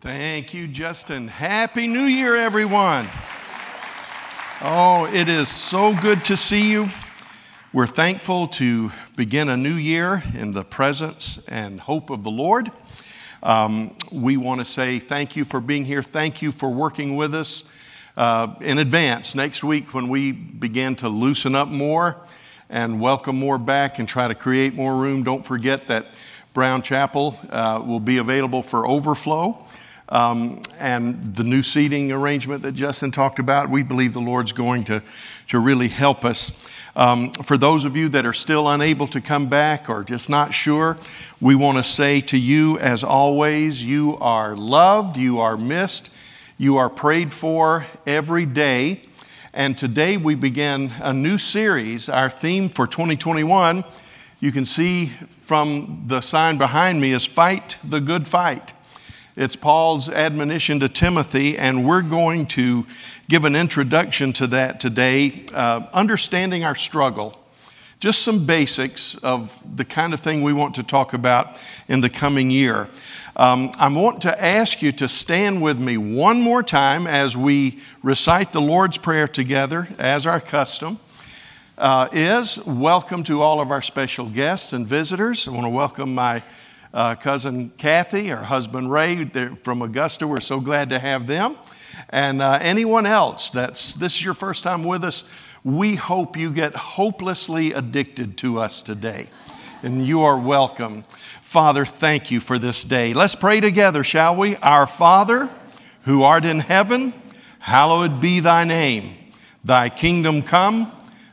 Thank you, Justin. Happy New Year, everyone. Oh, it is so good to see you. We're thankful to begin a new year in the presence and hope of the Lord. Um, we want to say thank you for being here. Thank you for working with us uh, in advance. Next week, when we begin to loosen up more and welcome more back and try to create more room, don't forget that Brown Chapel uh, will be available for overflow. Um, and the new seating arrangement that Justin talked about, we believe the Lord's going to, to really help us. Um, for those of you that are still unable to come back or just not sure, we want to say to you, as always, you are loved, you are missed, you are prayed for every day. And today we begin a new series. Our theme for 2021, you can see from the sign behind me, is Fight the Good Fight. It's Paul's admonition to Timothy, and we're going to give an introduction to that today, uh, understanding our struggle. Just some basics of the kind of thing we want to talk about in the coming year. Um, I want to ask you to stand with me one more time as we recite the Lord's Prayer together, as our custom. Uh, is welcome to all of our special guests and visitors. I want to welcome my uh, cousin Kathy, her husband Ray from Augusta. We're so glad to have them. And uh, anyone else that's this is your first time with us, we hope you get hopelessly addicted to us today. And you are welcome. Father, thank you for this day. Let's pray together, shall we? Our Father, who art in heaven, hallowed be thy name. Thy kingdom come,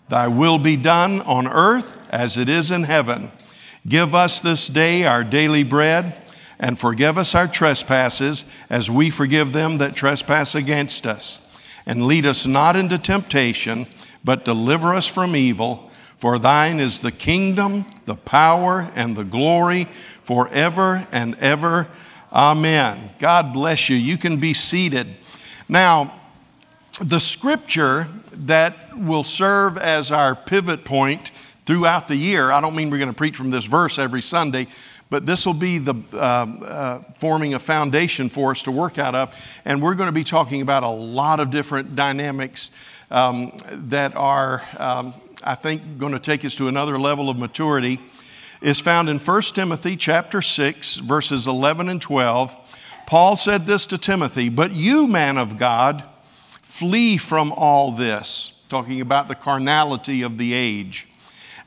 thy will be done on earth as it is in heaven. Give us this day our daily bread, and forgive us our trespasses as we forgive them that trespass against us. And lead us not into temptation, but deliver us from evil. For thine is the kingdom, the power, and the glory forever and ever. Amen. God bless you. You can be seated. Now, the scripture that will serve as our pivot point throughout the year. I don't mean we're going to preach from this verse every Sunday, but this will be the uh, uh, forming a foundation for us to work out of. And we're going to be talking about a lot of different dynamics um, that are, um, I think, going to take us to another level of maturity. Is found in 1 Timothy chapter 6, verses 11 and 12. Paul said this to Timothy, But you, man of God, flee from all this, talking about the carnality of the age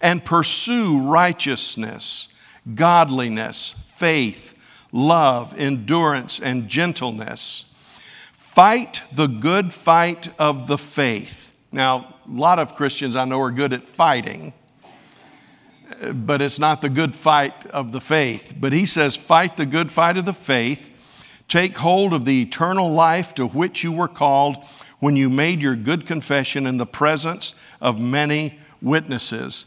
and pursue righteousness, godliness, faith, love, endurance, and gentleness. Fight the good fight of the faith. Now, a lot of Christians I know are good at fighting, but it's not the good fight of the faith. But he says, Fight the good fight of the faith. Take hold of the eternal life to which you were called when you made your good confession in the presence of many witnesses.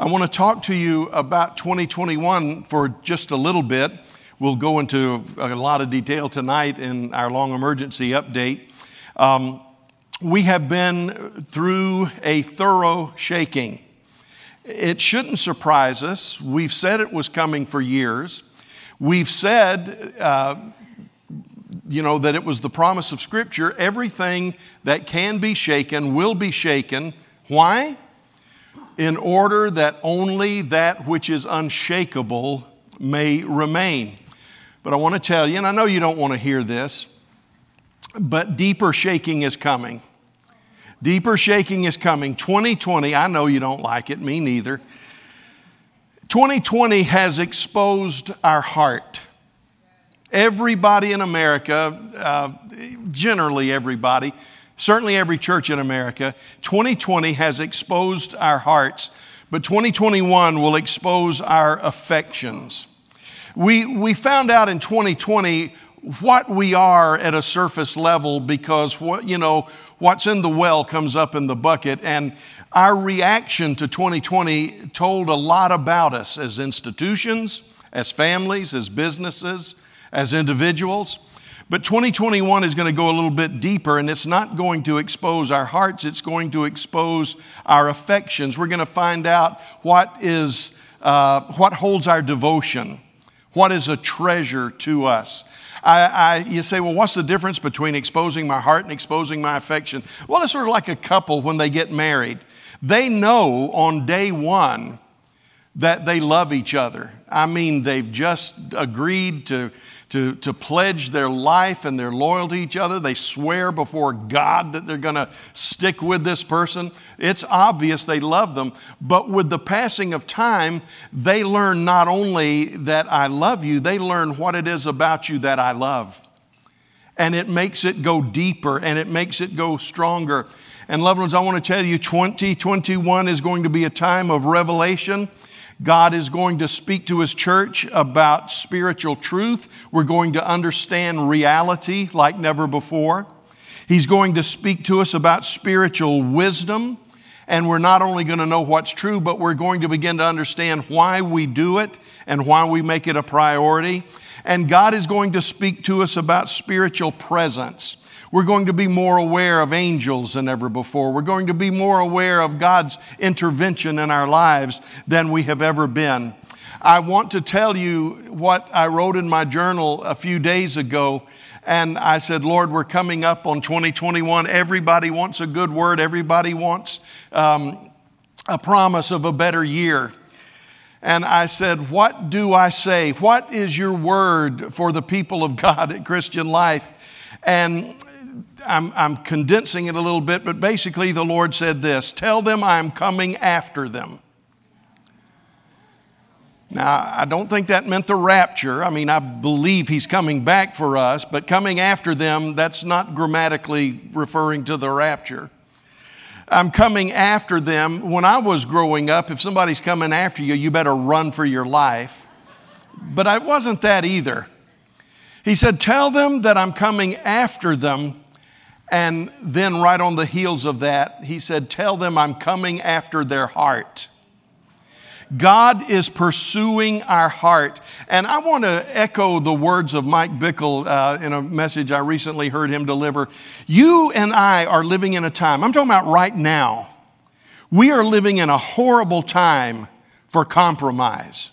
I want to talk to you about 2021 for just a little bit. We'll go into a lot of detail tonight in our long emergency update. Um, we have been through a thorough shaking. It shouldn't surprise us. We've said it was coming for years. We've said, uh, you know, that it was the promise of Scripture. Everything that can be shaken will be shaken. Why? In order that only that which is unshakable may remain. But I want to tell you, and I know you don't want to hear this, but deeper shaking is coming. Deeper shaking is coming. 2020, I know you don't like it, me neither. 2020 has exposed our heart. Everybody in America, uh, generally everybody, certainly every church in America. 2020 has exposed our hearts, but 2021 will expose our affections. We, we found out in 2020 what we are at a surface level because what, you know, what's in the well comes up in the bucket. And our reaction to 2020 told a lot about us as institutions, as families, as businesses, as individuals. But 2021 is going to go a little bit deeper, and it's not going to expose our hearts, it's going to expose our affections. We're going to find out what, is, uh, what holds our devotion, what is a treasure to us. I, I, you say, well, what's the difference between exposing my heart and exposing my affection? Well, it's sort of like a couple when they get married. They know on day one that they love each other. I mean, they've just agreed to, to, to pledge their life and their loyalty to each other. They swear before God that they're going to stick with this person. It's obvious they love them. But with the passing of time, they learn not only that I love you, they learn what it is about you that I love. And it makes it go deeper and it makes it go stronger. And loved ones, I want to tell you 2021 is going to be a time of revelation. God is going to speak to His church about spiritual truth. We're going to understand reality like never before. He's going to speak to us about spiritual wisdom. And we're not only going to know what's true, but we're going to begin to understand why we do it and why we make it a priority. And God is going to speak to us about spiritual presence. We're going to be more aware of angels than ever before. We're going to be more aware of God's intervention in our lives than we have ever been. I want to tell you what I wrote in my journal a few days ago. And I said, Lord, we're coming up on 2021. Everybody wants a good word, everybody wants um, a promise of a better year. And I said, What do I say? What is your word for the people of God at Christian Life? And I'm, I'm condensing it a little bit, but basically the Lord said this Tell them I'm coming after them. Now, I don't think that meant the rapture. I mean, I believe he's coming back for us, but coming after them, that's not grammatically referring to the rapture. I'm coming after them. When I was growing up, if somebody's coming after you, you better run for your life. But I wasn't that either. He said, Tell them that I'm coming after them and then, right on the heels of that, he said, Tell them I'm coming after their heart. God is pursuing our heart. And I want to echo the words of Mike Bickle uh, in a message I recently heard him deliver. You and I are living in a time, I'm talking about right now, we are living in a horrible time for compromise.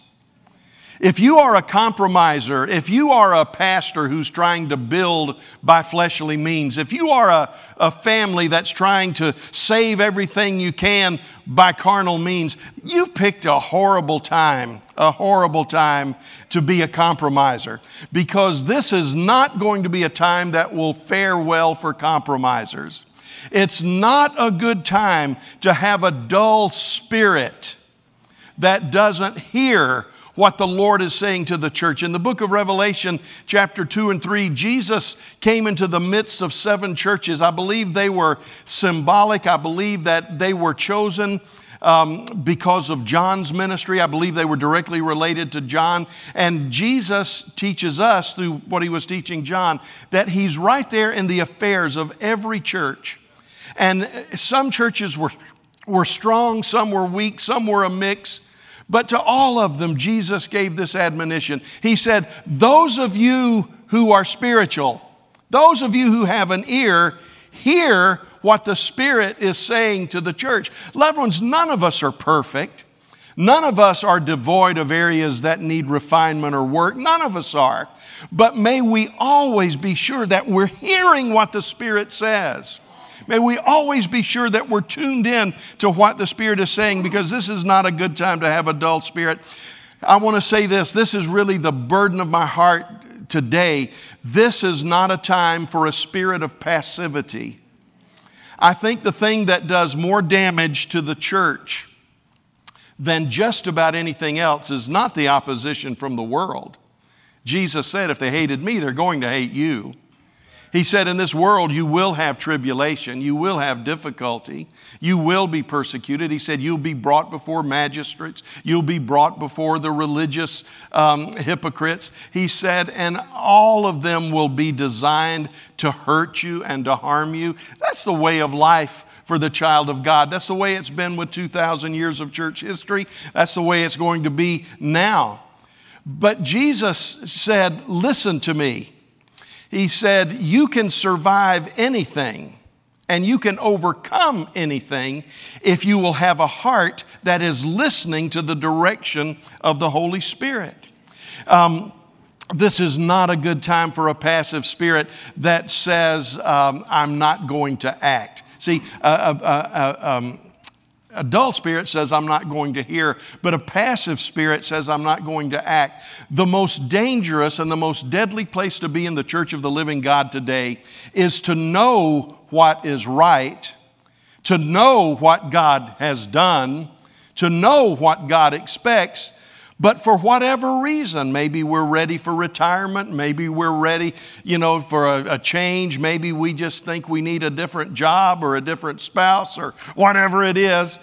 If you are a compromiser, if you are a pastor who's trying to build by fleshly means, if you are a, a family that's trying to save everything you can by carnal means, you've picked a horrible time, a horrible time to be a compromiser because this is not going to be a time that will fare well for compromisers. It's not a good time to have a dull spirit that doesn't hear what the Lord is saying to the church. In the book of Revelation, chapter 2 and 3, Jesus came into the midst of seven churches. I believe they were symbolic, I believe that they were chosen. Um, because of John's ministry. I believe they were directly related to John. And Jesus teaches us through what he was teaching John that he's right there in the affairs of every church. And some churches were, were strong, some were weak, some were a mix. But to all of them, Jesus gave this admonition. He said, Those of you who are spiritual, those of you who have an ear, hear what the Spirit is saying to the church. Loved ones, none of us are perfect. None of us are devoid of areas that need refinement or work. None of us are. But may we always be sure that we're hearing what the Spirit says. May we always be sure that we're tuned in to what the Spirit is saying because this is not a good time to have a dull spirit. I want to say this this is really the burden of my heart today. This is not a time for a spirit of passivity. I think the thing that does more damage to the church than just about anything else is not the opposition from the world. Jesus said, if they hated me, they're going to hate you. He said, In this world, you will have tribulation, you will have difficulty, you will be persecuted. He said, You'll be brought before magistrates, you'll be brought before the religious um, hypocrites. He said, And all of them will be designed to hurt you and to harm you. That's the way of life for the child of God. That's the way it's been with 2,000 years of church history. That's the way it's going to be now. But Jesus said, Listen to me. He said, You can survive anything and you can overcome anything if you will have a heart that is listening to the direction of the Holy Spirit. Um, this is not a good time for a passive spirit that says, um, I'm not going to act. See, uh, uh, uh, um, a dull spirit says, I'm not going to hear, but a passive spirit says, I'm not going to act. The most dangerous and the most deadly place to be in the church of the living God today is to know what is right, to know what God has done, to know what God expects, but for whatever reason, maybe we're ready for retirement, maybe we're ready, you know, for a, a, change, maybe we just think we need a different job or a different spouse or whatever it is.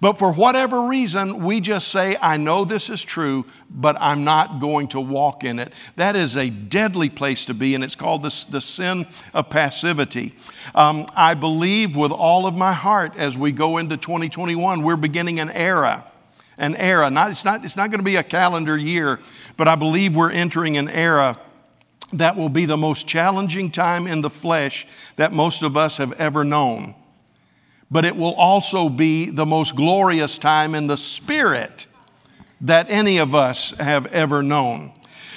But for whatever reason, we just say, I know this is true, but I'm not going to walk in it. That is a deadly place to be, and it's called the, the sin of passivity. Um, I believe with all of my heart as we go into 2021, we're beginning an era an era. Not, it's not, it's not going to be a calendar year, but I believe we're entering an era that will be the most challenging time in the flesh that most of us have ever known. But it will also be the most glorious time in the spirit that any of us have ever known.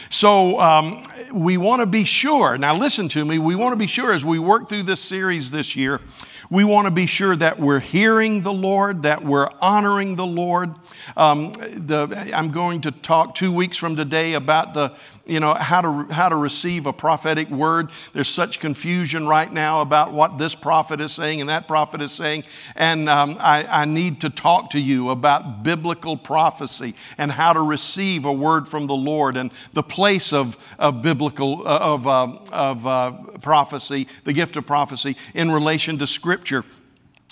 So um, we want to be sure. Now, listen to me. We want to be sure as we work through this series this year, we want to be sure that we're hearing the Lord, that we're honoring the Lord. Um, the, I'm going to talk two weeks from today about the you know, how to, how to receive a prophetic word. There's such confusion right now about what this prophet is saying and that prophet is saying. And um, I, I need to talk to you about biblical prophecy and how to receive a word from the Lord and the place of, of biblical, uh, of, uh, of uh, prophecy, the gift of prophecy in relation to Scripture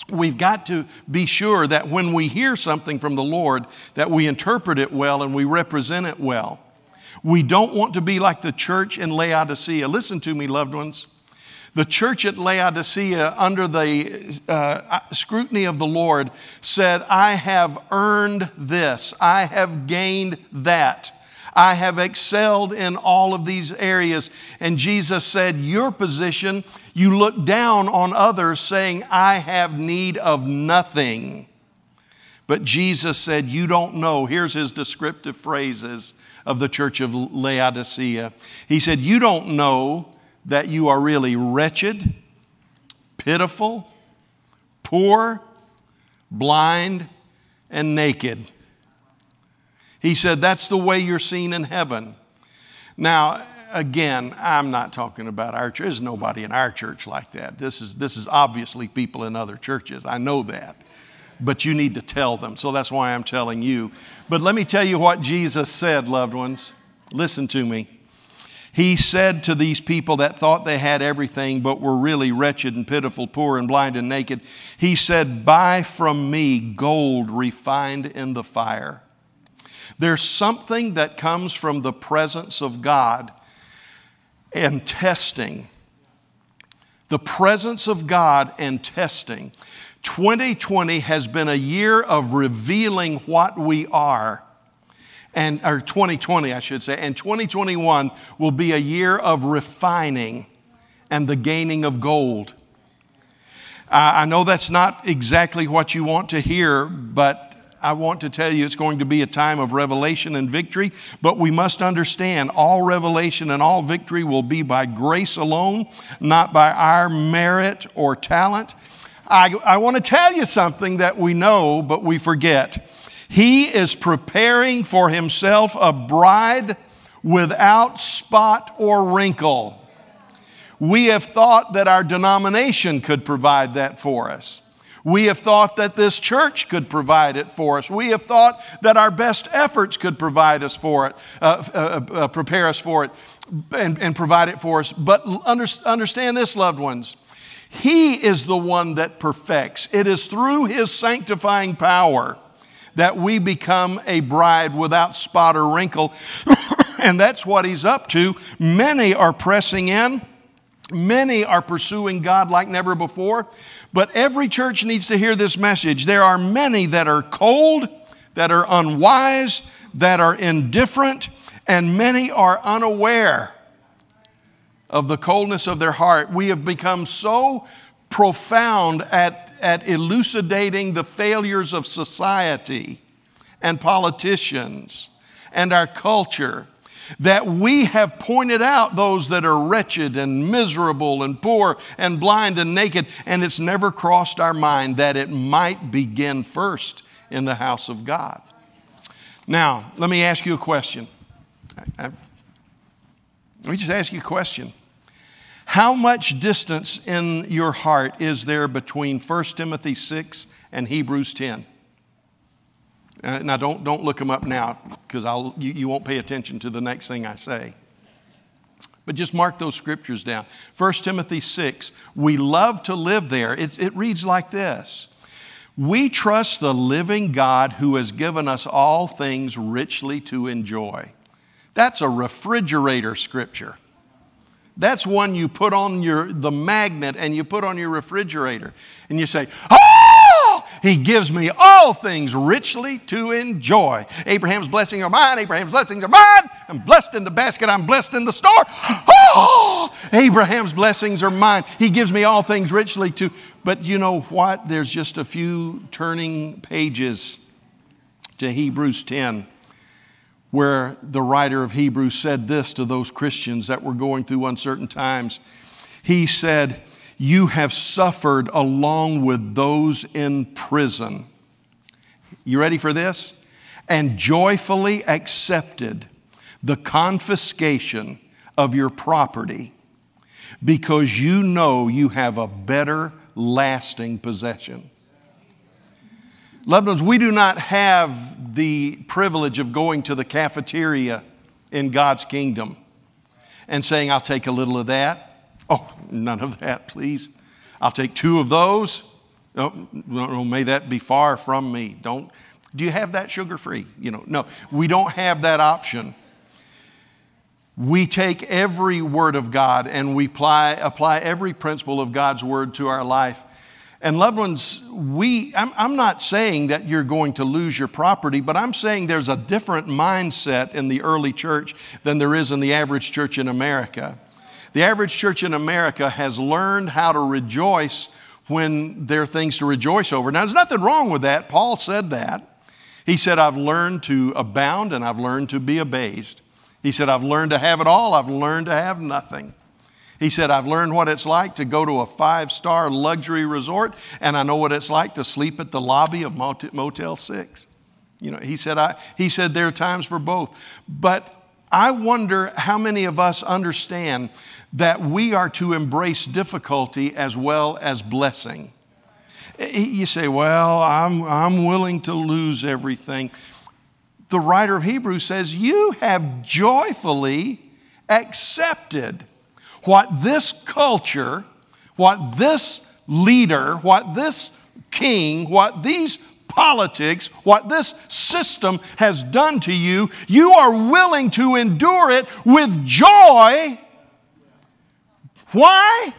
we've got to be sure that when we hear something from the lord that we interpret it well and we represent it well we don't want to be like the church in Laodicea. Listen to me, loved ones. The church at Laodicea, under the uh, scrutiny of the Lord, said, I have earned this, I have gained that. I have excelled in all of these areas. And Jesus said, Your position, you look down on others, saying, I have need of nothing. But Jesus said, You don't know. Here's his descriptive phrases of the church of Laodicea. He said, You don't know that you are really wretched, pitiful, poor, blind, and naked. He said, That's the way you're seen in heaven. Now, again, I'm not talking about our church. There's nobody in our church like that. This is, this is obviously people in other churches. I know that but you need to tell them. So that's why I'm telling you. But let me tell you what Jesus said, loved ones. Listen to me. He said to these people that thought they had everything but were really wretched and pitiful, poor and blind and naked, He said, Buy from me gold refined in the fire. There's something that comes from the presence of God and testing. The presence of God and testing. 2020 has been a year of revealing what we are. And, or 2020, I should say, and 2021 will be a year of refining and the gaining of gold. Uh, I know that's not exactly what you want to hear, but I want to tell you it's going to be a time of revelation and victory. But we must understand all revelation and all victory will be by grace alone, not by our merit or talent. I, I want to tell you something that we know, but we forget. He is preparing for himself a bride without spot or wrinkle. We have thought that our denomination could provide that for us. We have thought that this church could provide it for us. We have thought that our best efforts could provide us for it, uh, uh, uh, prepare us for it, and, and, provide it for us. But under, understand this, loved ones. He is the one that perfects. It is through His sanctifying power that we become a bride without spot or wrinkle. and that's what He's up to. Many are pressing in, many are pursuing God like never before. But every church needs to hear this message. There are many that are cold, that are unwise, that are indifferent, and many are unaware of the coldness of their heart. We have become so profound at, at elucidating the failures of society and politicians and our culture that we have pointed out those that are wretched and miserable and poor and blind and naked, and it's never crossed our mind that it might begin first in the house of God. Now, let me ask you a question. Let me just ask you a question. How much distance in your heart is there between 1 Timothy 6 and Hebrews 10? Uh, now, don't, don't look them up now because you, you won't pay attention to the next thing I say. But just mark those scriptures down. 1 Timothy 6, we love to live there. It, it reads like this We trust the living God who has given us all things richly to enjoy. That's a refrigerator scripture. That's one you put on your, the magnet and you put on your refrigerator. And you say, Oh, he gives me all things richly to enjoy. Abraham's blessings are mine. Abraham's blessings are mine. I'm blessed in the basket. I'm blessed in the store. Oh, Abraham's blessings are mine. He gives me all things richly to. But you know what? There's just a few turning pages to Hebrews 10 where the writer of Hebrews said this to those Christians that were going through uncertain times. He said, You have suffered along with those in prison. You ready for this? And joyfully accepted the confiscation of your property because you know you have a better lasting possession. Loved ones, we do not have the privilege of going to the cafeteria in God's kingdom and saying, I'll take a little of that. Oh, none of that, please. I'll take two of those. Oh, no, may that be far from me. Don't. Do you have that sugar free? You know, no, we don't have that option. We take every word of God and we apply, apply every principle of God's word to our life and loved ones, we, I'm, I'm, not saying that you're going to lose your property, but I'm saying there's a different mindset in the early church than there is in the average church in America. The average church in America has learned how to rejoice when there are things to rejoice over. Now, there's nothing wrong with that. Paul said that. He said, I've learned to abound and I've learned to be abased. He said, I've learned to have it all, I've learned to have nothing. He said, I've learned what it's like to go to a five star luxury resort, and I know what it's like to sleep at the lobby of Motel 6. You know, he said, I, he said there are times for both. But I wonder how many of us understand that we are to embrace difficulty as well as blessing. You say, Well, I'm, I'm willing to lose everything. The writer of Hebrews says, You have joyfully accepted what this culture, what this leader, what this king, what these politics, what this system has done to you, you are willing to endure it with joy. Why?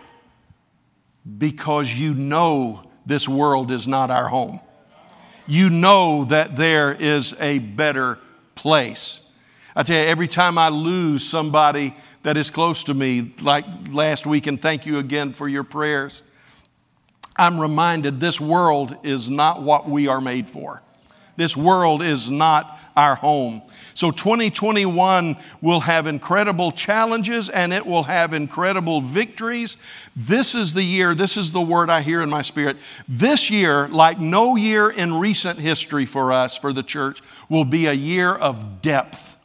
Because you know this world is not our home. You know that there is a better place. I tell you, every time I lose somebody that is close to me, like last week, and thank you again for your prayers. I'm reminded this world is not what we are made for. This world is not our home. So 2021 will have incredible challenges and it will have incredible victories. This is the year, this is the word I hear in my spirit. This year, like no year in recent history for us, for the church, will be a year of depth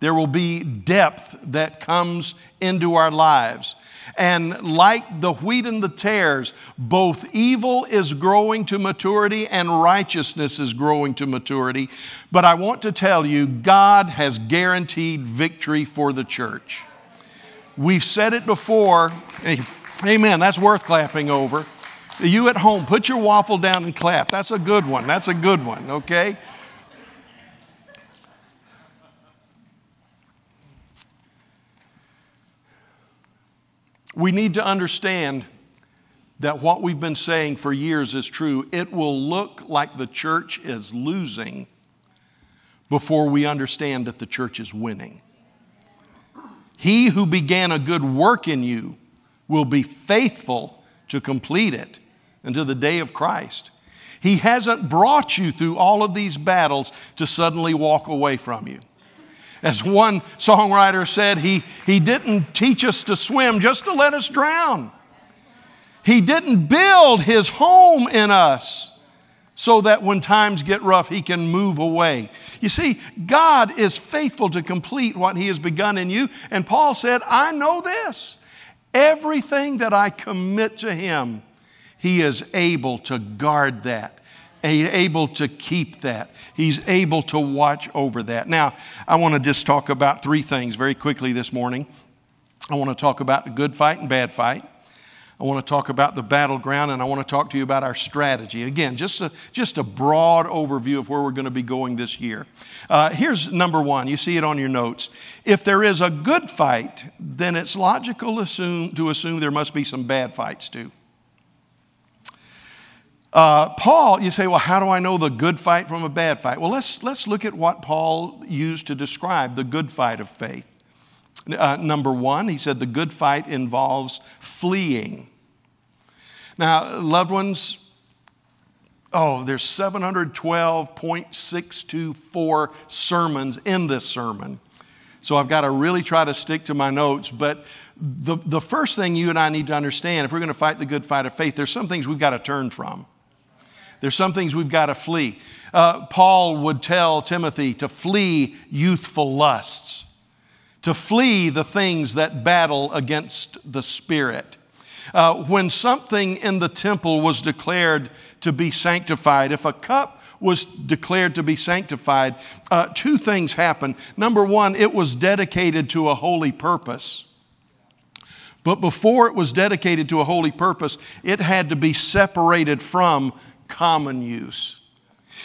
there will be depth that comes into our lives. And like the wheat and the tares, both evil is growing to maturity and righteousness is growing to maturity. But I want to tell you, God has guaranteed victory for the church. We've said it before. Amen. That's worth clapping over. You at home, put your waffle down and clap. That's a good one. That's a good one, okay? We need to understand that what we've been saying for years is true. It will look like the church is losing before we understand that the church is winning. He who began a good work in you will be faithful to complete it until the day of Christ. He hasn't brought you through all of these battles to suddenly walk away from you. As one songwriter said, he, he didn't teach us to swim just to let us drown. He didn't build his home in us so that when times get rough, he can move away. You see, God is faithful to complete what he has begun in you. And Paul said, I know this. Everything that I commit to him, he is able to guard that, able to keep that. He's able to watch over that. Now, I want to just talk about three things very quickly this morning. I want to talk about the good fight and bad fight. I want to talk about the battleground and I want to talk to you about our strategy. Again, just a, just a broad overview of where we're going to be going this year. Uh, here's number one. You see it on your notes. If there is a good fight, then it's logical assume, to assume there must be some bad fights too. Uh, Paul, you say, well, how do I know the good fight from a bad fight? Well, let's, let's look at what Paul used to describe the good fight of faith. Uh, number one, he said the good fight involves fleeing. Now, loved ones, oh, there's 712.624 sermons in this sermon. So I've got to really try to stick to my notes. But the, the first thing you and I need to understand if we're going to fight the good fight of faith, there's some things we've got to turn from. There's some things we've got to flee. Uh, Paul would tell Timothy to flee youthful lusts to flee the things that battle against the Spirit. Uh, when something in the temple was declared to be sanctified, if a cup was declared to be sanctified, uh, two things happened. Number one, it was dedicated to a holy purpose. But before it was dedicated to a holy purpose, it had to be separated from common use.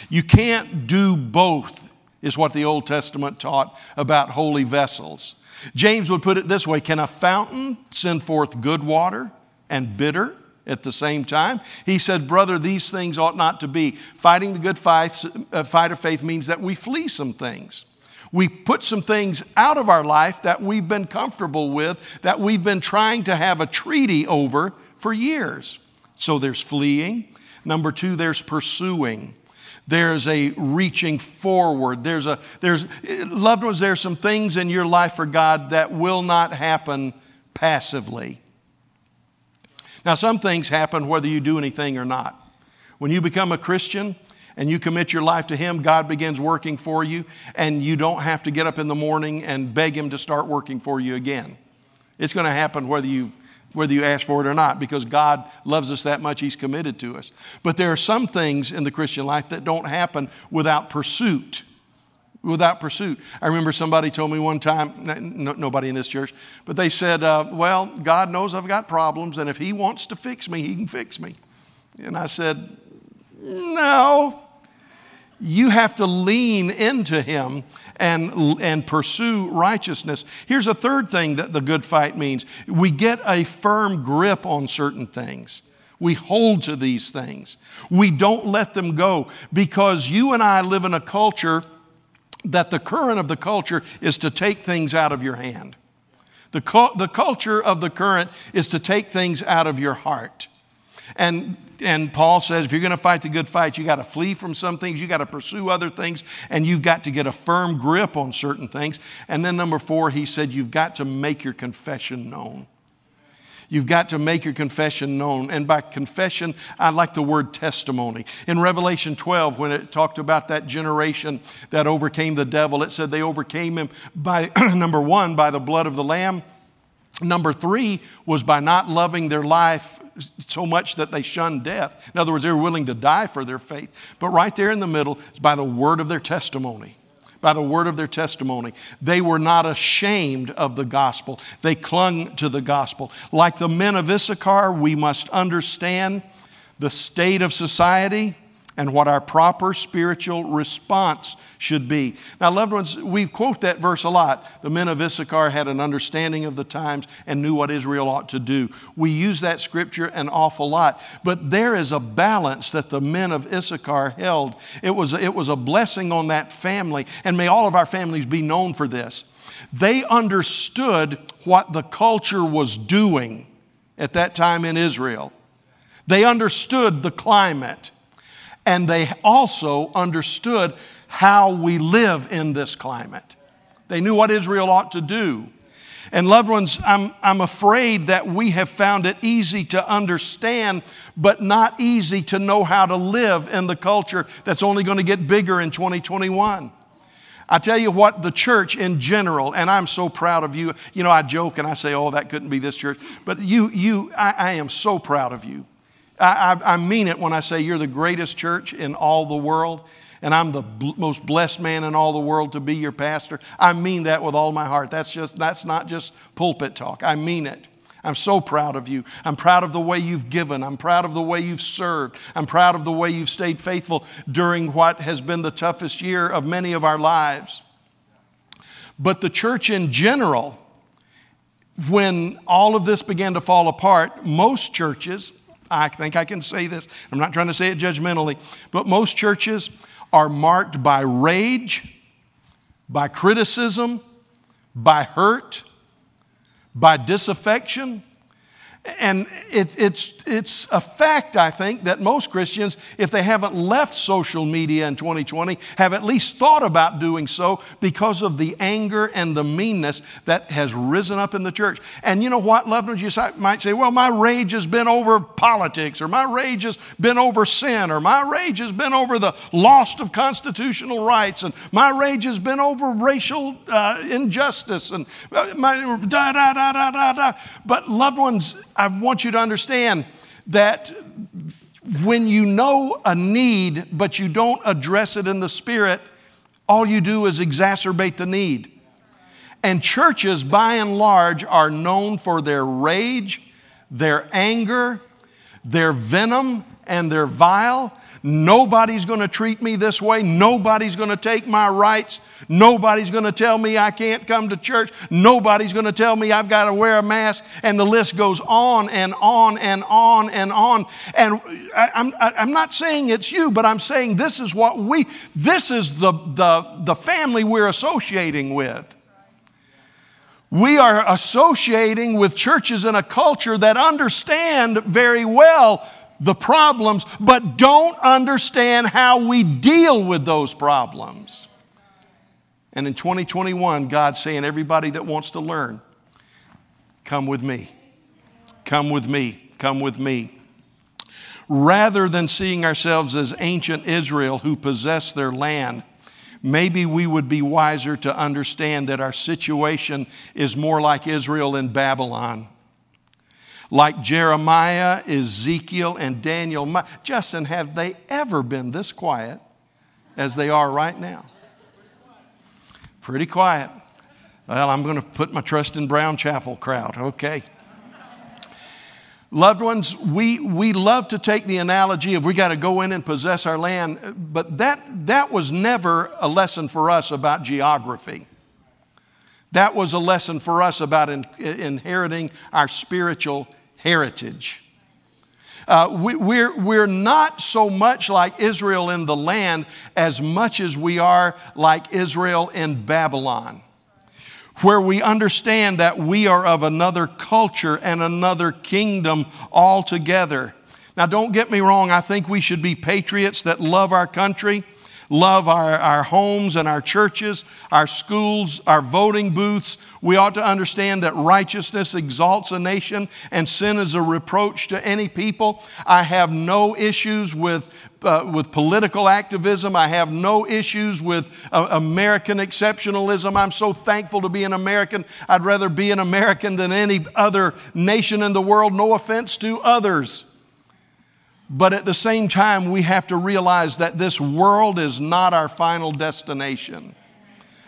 You can't do both is what the Old Testament taught about holy vessels. James would put it this way Can a fountain send forth good water and bitter at the same time? He said, Brother, these things ought not to be. Fighting the good fight, uh, fight of faith means that we flee some things. We put some things out of our life that we've been comfortable with, that we've been trying to have a treaty over for years. So there's fleeing. Number two, there's pursuing. There's a reaching forward. There's a, there's, loved ones, there's some things in your life for God that will not happen passively. Now, some things happen whether you do anything or not. When you become a Christian and you commit your life to Him, God begins working for you, and you don't have to get up in the morning and beg Him to start working for you again. It's going to happen whether you whether you ask for it or not, because God loves us that much, He's committed to us. But there are some things in the Christian life that don't happen without pursuit. Without pursuit. I remember somebody told me one time, nobody in this church, but they said, uh, Well, God knows I've got problems, and if He wants to fix me, He can fix me. And I said, No, you have to lean into him and, and pursue righteousness. Here's a third thing that the good fight means we get a firm grip on certain things. We hold to these things. We don't let them go because you and I live in a culture that the current of the culture is to take things out of your hand. The, cu- the culture of the current is to take things out of your heart. And, and Paul says if you're going to fight the good fight, you got to flee from some things, you got to pursue other things, and you've got to get a firm grip on certain things. And then, number four, he said you've got to make your confession known. You've got to make your confession known. And by confession, I like the word testimony. In Revelation 12, when it talked about that generation that overcame the devil, it said they overcame him by, number one, by the blood of the Lamb. Number three was by not loving their life so much that they shunned death. In other words, they were willing to die for their faith. But right there in the middle is by the word of their testimony. By the word of their testimony. They were not ashamed of the gospel, they clung to the gospel. Like the men of Issachar, we must understand the state of society and what our proper spiritual response should be. Now, loved ones, we quote that verse a lot. The men of Issachar had an understanding of the times and knew what Israel ought to do. We use that scripture an awful lot, but there is a balance that the men of Issachar held. It was, it was a blessing on that family, and may all of our families be known for this. They understood what the culture was doing at that time in Israel. They understood the climate and they also understood how we live in this climate. They knew what Israel ought to do. And loved ones, I'm, I'm afraid that we have found it easy to understand, but not easy to know how to live in the culture that's only going to get bigger in 2021. I tell you what, the church in general, and I'm so proud of you. You know, I joke and I say, oh, that couldn't be this church. But you, you, I, I am so proud of you. I, I, I mean it when I say you're the greatest church in all the world and I'm the bl- most blessed man in all the world to be your pastor. I mean that with all my heart. That's just that's not just pulpit talk. I mean it. I'm so proud of you. I'm proud of the way you've given. I'm proud of the way you've served. I'm proud of the way you've stayed faithful during what has been the toughest year of many of our lives. But the church in general, when all of this began to fall apart, most churches, I think I can say this, I'm not trying to say it judgmentally, but most churches are marked by rage, by criticism, by hurt, by disaffection, and it, it's, it's a fact, I think, that most Christians, if they haven't left social media in 2020, have at least thought about doing so because of the anger and the meanness that has risen up in the church. And you know what, loved ones, you might say, well, my rage has been over politics, or my rage has been over sin, or my rage has been over the loss of constitutional rights, and my rage has been over racial uh, injustice, and uh, my da da da da da da. But loved ones, I want you to understand that when you know a need, but you don't address it in the spirit, all you do is exacerbate the need. And churches, by and large, are known for their rage, their anger, their venom, and their vile. Nobody's going to treat me this way. Nobody's going to take my rights. Nobody's going to tell me I can't come to church. Nobody's going to tell me I've got to wear a mask. And the list goes on and on and on and on. And I, am I'm not saying it's you, but I'm saying this is what we, this is the, the, the family we're associating with. We are associating with churches in a culture that understand very well the problems, but don't understand how we deal with those problems. And in 2021, God's saying, everybody that wants to learn, come with me. Come with me. Come with me. Rather than seeing ourselves as ancient Israel who possess their land, maybe we would be wiser to understand that our situation is more like Israel in Babylon like Jeremiah, Ezekiel, and Daniel. Justin, have they ever been this quiet as they are right now? Pretty quiet. Well, I'm going to put my trust in Brown Chapel crowd, okay? Loved ones, we, we love to take the analogy of we got to go in and possess our land, but that, that was never a lesson for us about geography. That was a lesson for us about in, inheriting our spiritual heritage. Uh, we, we're, we're not so much like Israel in the land as much as we are like Israel in Babylon, where we understand that we are of another culture and another kingdom altogether. Now, don't get me wrong, I think we should be patriots that love our country love our, our homes and our churches, our schools, our voting booths. We ought to understand that righteousness exalts a nation and sin is a reproach to any people. I have no issues with uh, with political activism. I have no issues with uh, American exceptionalism. I'm so thankful to be an American. I'd rather be an American than any other nation in the world. No offense to others. But at the same time, we have to realize that this world is not our final destination.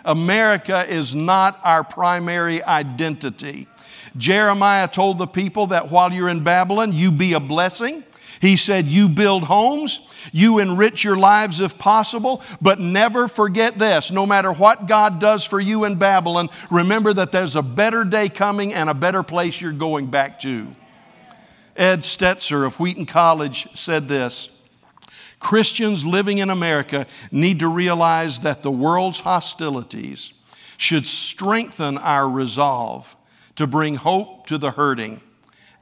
America is not our primary identity. Jeremiah told the people that while you're in Babylon, you be a blessing. He said, You build homes, you enrich your lives if possible, but never forget this no matter what God does for you in Babylon, remember that there's a better day coming and a better place you're going back to. Ed Stetzer of Wheaton College said this Christians living in America need to realize that the world's hostilities should strengthen our resolve to bring hope to the hurting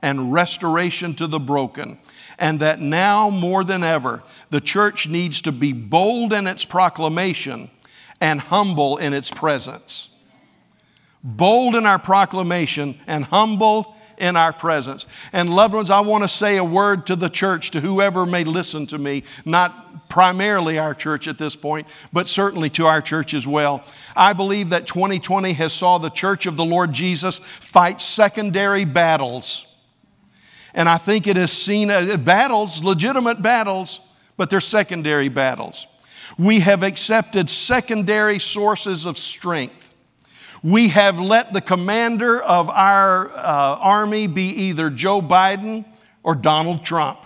and restoration to the broken, and that now more than ever, the church needs to be bold in its proclamation and humble in its presence. bold in our proclamation, and humble in our presence. And loved ones, I want to say a word to the church, to whoever may listen to me, not primarily our church at this point, but certainly to our church as well. I believe that 2020 has saw the church of the Lord Jesus fight secondary battles. And I think it has seen uh, battles, legitimate battles, but they're secondary battles. We have accepted secondary sources of strength. We have let the commander of our uh, army be either Joe Biden or Donald Trump.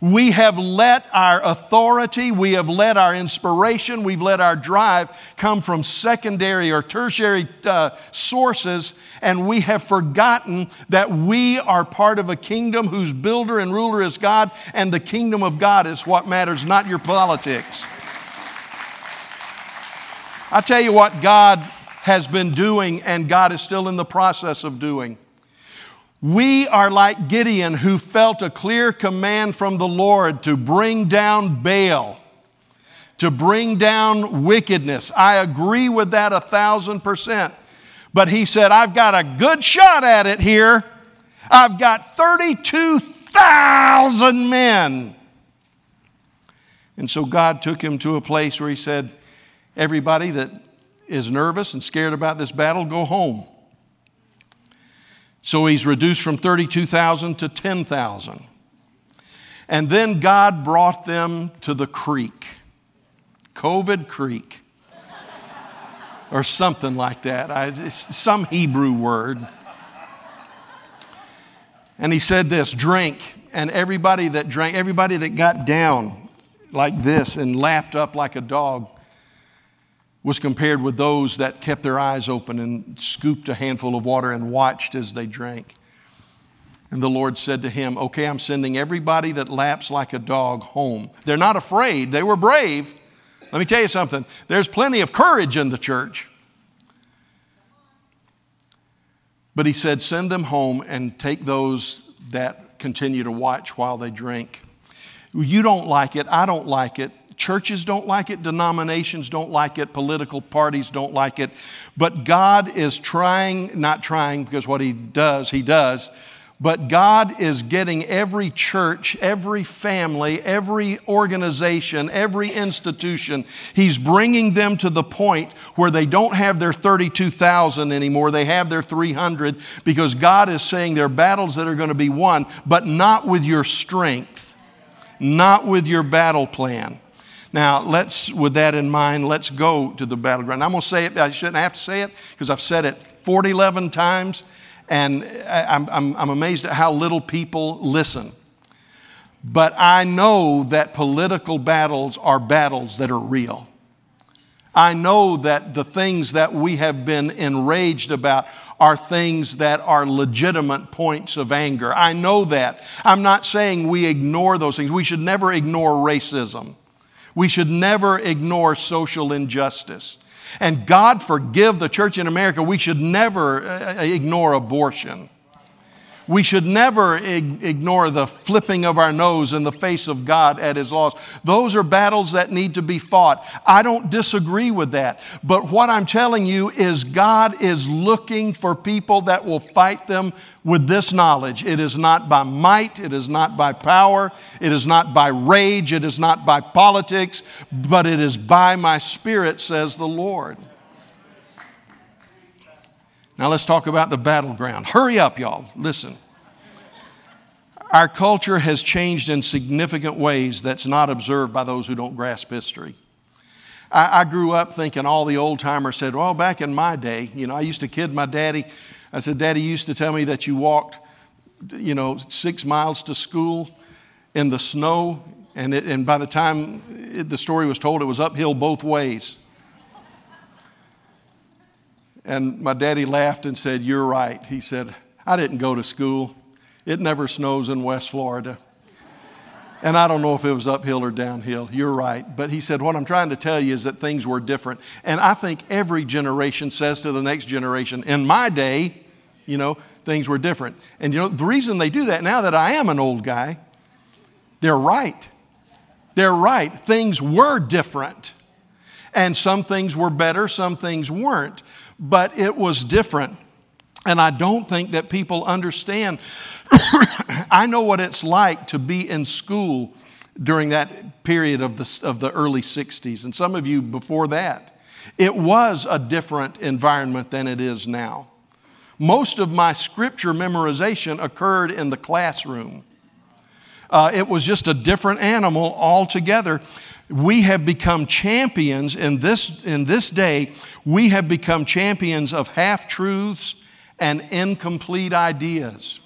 We have let our authority, we have let our inspiration, we've let our drive come from secondary or tertiary uh, sources, and we have forgotten that we are part of a kingdom whose builder and ruler is God, and the kingdom of God is what matters, not your politics. I tell you what, God has been doing and God is still in the process of doing. We are like Gideon, who felt a clear command from the Lord to bring down Baal, to bring down wickedness. I agree with that a thousand percent. But he said, I've got a good shot at it here. I've got 32,000 men. And so God took him to a place where he said, Everybody that is nervous and scared about this battle, go home. So he's reduced from 32,000 to 10,000. And then God brought them to the creek, COVID Creek, or something like that. It's some Hebrew word. And he said this drink. And everybody that drank, everybody that got down like this and lapped up like a dog, was compared with those that kept their eyes open and scooped a handful of water and watched as they drank. And the Lord said to him, Okay, I'm sending everybody that laps like a dog home. They're not afraid, they were brave. Let me tell you something there's plenty of courage in the church. But he said, Send them home and take those that continue to watch while they drink. You don't like it, I don't like it. Churches don't like it, denominations don't like it, political parties don't like it. But God is trying, not trying because what He does, He does, but God is getting every church, every family, every organization, every institution, He's bringing them to the point where they don't have their 32,000 anymore. They have their 300 because God is saying there are battles that are going to be won, but not with your strength, not with your battle plan. Now, let's, with that in mind, let's go to the battleground. I'm going to say it, I shouldn't have to say it because I've said it 40, 11 times, and I'm, I'm, I'm amazed at how little people listen. But I know that political battles are battles that are real. I know that the things that we have been enraged about are things that are legitimate points of anger. I know that. I'm not saying we ignore those things. We should never ignore racism. We should never ignore social injustice. And God forgive the church in America, we should never uh, uh, ignore abortion. We should never ignore the flipping of our nose in the face of God at His laws. Those are battles that need to be fought. I don't disagree with that. But what I'm telling you is God is looking for people that will fight them with this knowledge. It is not by might, it is not by power, it is not by rage, it is not by politics, but it is by my spirit, says the Lord. Now let's talk about the battleground. Hurry up, y'all. Listen. Our culture has changed in significant ways that's not observed by those who don't grasp history. I, I grew up thinking all the old timers said, well, back in my day, you know, I used to kid my daddy. I said, Daddy used to tell me that you walked, you know, six miles to school in the snow, and, it, and by the time it, the story was told, it was uphill both ways. And my daddy laughed and said, You're right. He said, I didn't go to school. It never snows in West Florida. And I don't know if it was uphill or downhill. You're right. But he said, What I'm trying to tell you is that things were different. And I think every generation says to the next generation, In my day, you know, things were different. And you know, the reason they do that now that I am an old guy, they're right. They're right. Things were different. And some things were better, some things weren't. But it was different. And I don't think that people understand. I know what it's like to be in school during that period of the, of the early 60s, and some of you before that. It was a different environment than it is now. Most of my scripture memorization occurred in the classroom. Uh, it was just a different animal altogether. We have become champions in this, in this day, we have become champions of half truths and incomplete ideas.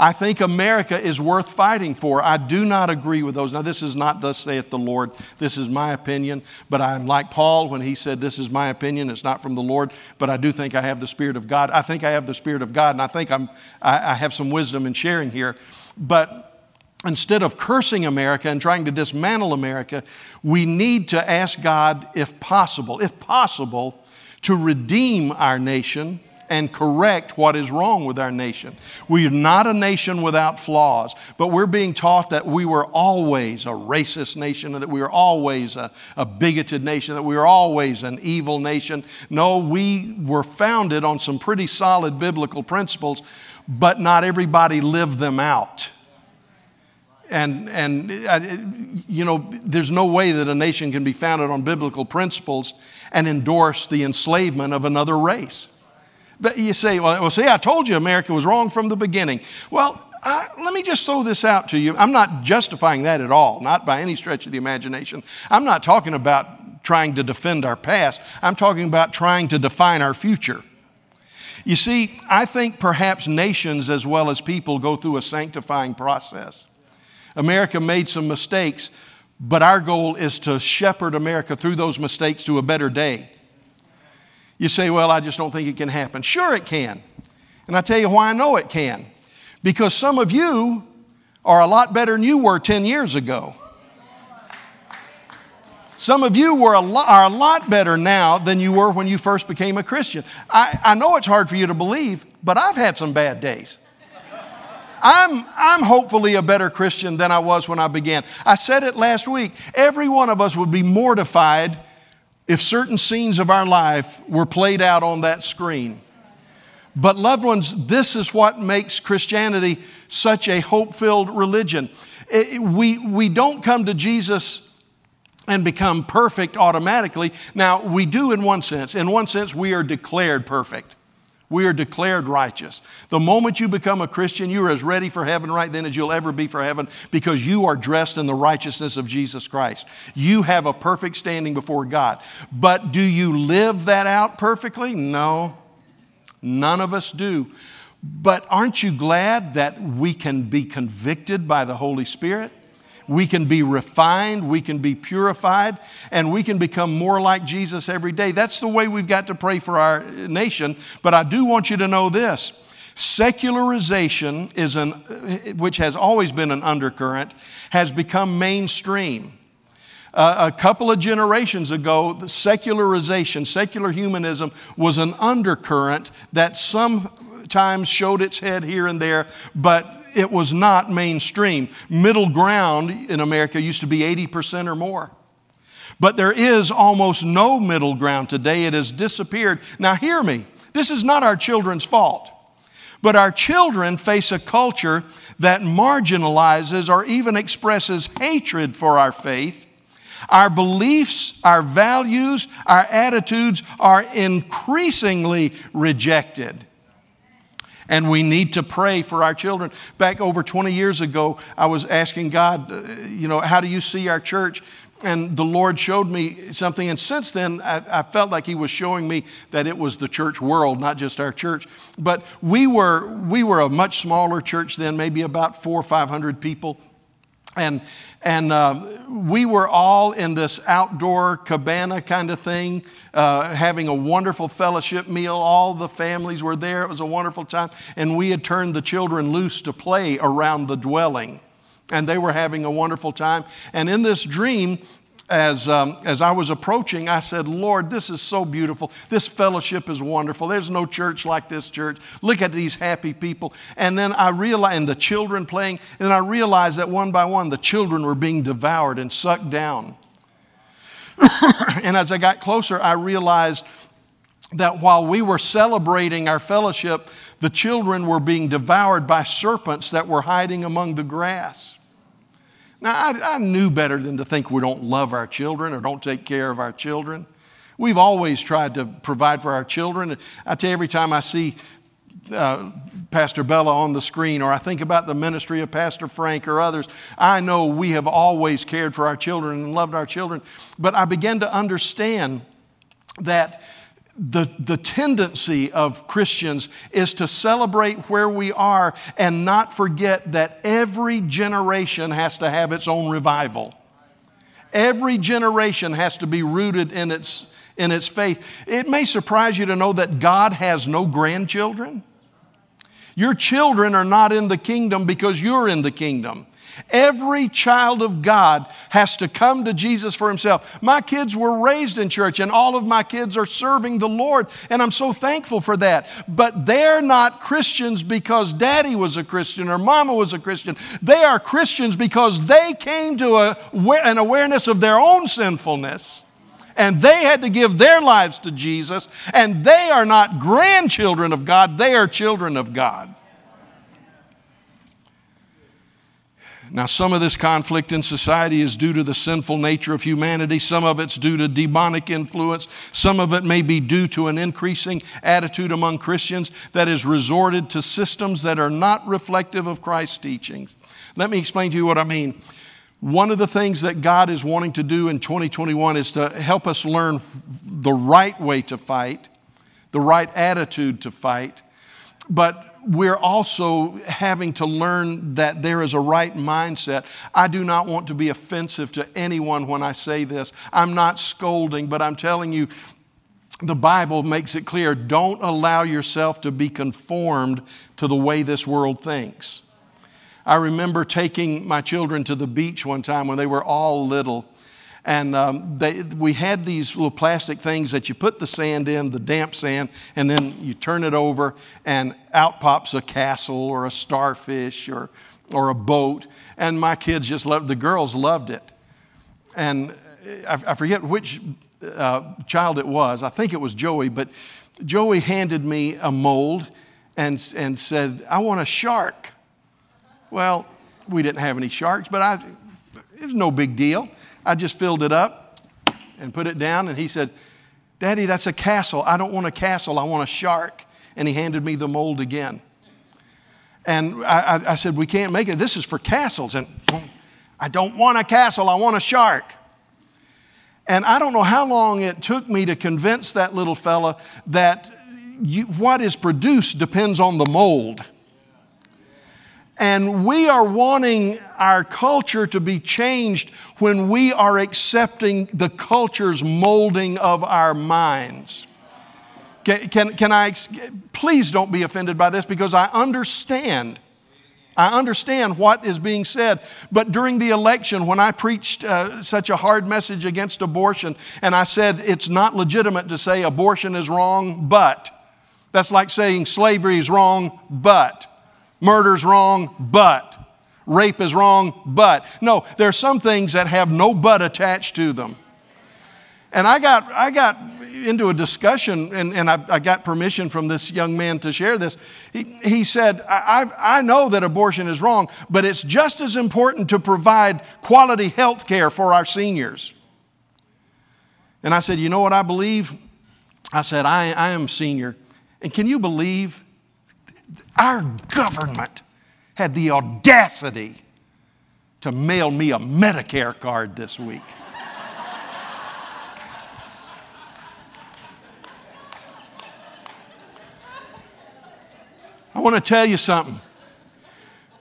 I think America is worth fighting for. I do not agree with those. Now, this is not thus saith the Lord. This is my opinion, but I'm like Paul when he said, This is my opinion. It's not from the Lord, but I do think I have the Spirit of God. I think I have the Spirit of God, and I think I'm, I, I have some wisdom in sharing here. But instead of cursing America and trying to dismantle America, we need to ask God, if possible, if possible, to redeem our nation and correct what is wrong with our nation. We are not a nation without flaws, but we're being taught that we were always a racist nation, that we were always a, a bigoted nation, that we were always an evil nation. No, we were founded on some pretty solid biblical principles, but not everybody lived them out and and uh, you know there's no way that a nation can be founded on biblical principles and endorse the enslavement of another race but you say, well, see, I told you America was wrong from the beginning. Well, I, let me just throw this out to you. I'm not justifying that at all, not by any stretch of the imagination. I'm not talking about trying to defend our past, I'm talking about trying to define our future. You see, I think perhaps nations as well as people go through a sanctifying process. America made some mistakes, but our goal is to shepherd America through those mistakes to a better day. You say, well, I just don't think it can happen. Sure, it can. And I tell you why I know it can. Because some of you are a lot better than you were 10 years ago. Some of you were a are a lot better now than you were when you first became a Christian. I, I know it's hard for you to believe, but I've had some bad days. I'm, I'm hopefully a better Christian than I was when I began. I said it last week. Every one of us would be mortified if certain scenes of our life were played out on that screen. But, loved ones, this is what makes Christianity such a hope filled religion. It, we, we don't come to Jesus and become perfect automatically. Now, we do in one sense. In one sense, we are declared perfect. We are declared righteous. The moment you become a Christian, you are as ready for heaven right then as you'll ever be for heaven because you are dressed in the righteousness of Jesus Christ. You have a perfect standing before God. But do you live that out perfectly? No, none of us do. But aren't you glad that we can be convicted by the Holy Spirit? We can be refined, we can be purified, and we can become more like Jesus every day. That's the way we've got to pray for our nation. But I do want you to know this. Secularization is an, which has always been an undercurrent, has become mainstream. Uh, a couple of generations ago, the secularization, secular humanism was an undercurrent that sometimes showed its head here and there, but it was not mainstream. Middle ground in America used to be 80% or more. But there is almost no middle ground today. It has disappeared. Now, hear me. This is not our children's fault. But our children face a culture that marginalizes or even expresses hatred for our faith. Our beliefs, our values, our attitudes are increasingly rejected and we need to pray for our children. Back over 20 years ago, I was asking God, uh, you know, how do you see our church? And the Lord showed me something. And since then, I, I, felt like He was showing me that it was the church world, not just our church. But we were, we were a much smaller church then, maybe about four or 500 people. And, and uh, we were all in this outdoor cabana kind of thing, uh, having a wonderful fellowship meal. All the families were there. It was a wonderful time. And we had turned the children loose to play around the dwelling. And they were having a wonderful time. And in this dream, as, um, as I was approaching, I said, Lord, this is so beautiful. This fellowship is wonderful. There's no church like this church. Look at these happy people. And then I realized, and the children playing, and I realized that one by one, the children were being devoured and sucked down. and as I got closer, I realized that while we were celebrating our fellowship, the children were being devoured by serpents that were hiding among the grass. Now, I, I, knew better than to think we don't love our children or don't take care of our children. We've always tried to provide for our children. I tell you, every time I see uh, Pastor Bella on the screen, or I think about the ministry of Pastor Frank or others, I know we have always cared for our children and loved our children. But I began to understand that the, the tendency of Christians is to celebrate where we are and not forget that every generation has to have its own revival. Every generation has to be rooted in its, in its faith. It may surprise you to know that God has no grandchildren. Your children are not in the kingdom because you're in the kingdom. Every child of God has to come to Jesus for himself. My kids were raised in church, and all of my kids are serving the Lord, and I'm so thankful for that. But they're not Christians because daddy was a Christian or mama was a Christian. They are Christians because they came to a, an awareness of their own sinfulness and they had to give their lives to Jesus, and they are not grandchildren of God, they are children of God. Now, some of this conflict in society is due to the sinful nature of humanity. Some of it's due to demonic influence. Some of it may be due to an increasing attitude among Christians that has resorted to systems that are not reflective of Christ's teachings. Let me explain to you what I mean. One of the things that God is wanting to do in 2021 is to help us learn the right way to fight, the right attitude to fight, but we're also having to learn that there is a right mindset. I do not want to be offensive to anyone when I say this. I'm not scolding, but I'm telling you, the Bible makes it clear don't allow yourself to be conformed to the way this world thinks. I remember taking my children to the beach one time when they were all little. And um, they, we had these little plastic things that you put the sand in, the damp sand, and then you turn it over, and out pops a castle or a starfish or, or a boat. And my kids just loved, the girls loved it. And I, I forget which uh, child it was. I think it was Joey, but Joey handed me a mold and, and said, I want a shark. Well, we didn't have any sharks, but I, it was no big deal. I just filled it up and put it down, and he said, Daddy, that's a castle. I don't want a castle, I want a shark. And he handed me the mold again. And I, I, said, We can't make it. This is for castles. And I don't want a castle, I want a shark. And I don't know how long it took me to convince that little fella that you, what is produced depends on the mold. And we are wanting our culture to be changed when we are accepting the culture's molding of our minds. Can, can, can I, please don't be offended by this because I understand. I understand what is being said. But during the election, when I preached uh, such a hard message against abortion, and I said it's not legitimate to say abortion is wrong, but that's like saying slavery is wrong, but. Murder's wrong, but. Rape is wrong, but. No, there are some things that have no but attached to them. And I got, I got into a discussion, and, and I, I, got permission from this young man to share this. He, he said, I, I know that abortion is wrong, but it's just as important to provide quality health care for our seniors. And I said, You know what I believe? I said, I, I am senior. And can you believe our government had the audacity to mail me a Medicare card this week. I want to tell you something.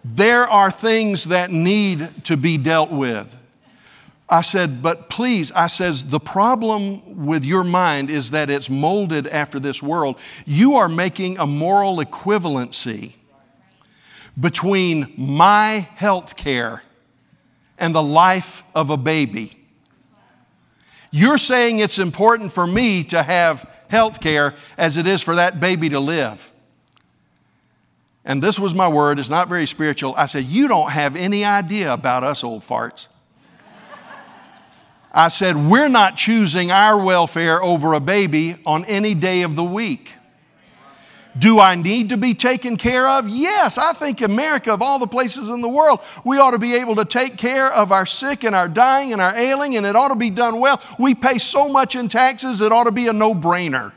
There are things that need to be dealt with. I said, but please, I says, the problem with your mind is that it's molded after this world. You are making a moral equivalency between my health care and the life of a baby. You're saying it's important for me to have health care as it is for that baby to live. And this was my word, it's not very spiritual. I said, You don't have any idea about us old farts. I said, We're not choosing our welfare over a baby on any day of the week. Do I need to be taken care of? Yes, I think America, of all the places in the world, we ought to be able to take care of our sick and our dying and our ailing, and it ought to be done well. We pay so much in taxes, it ought to be a no brainer.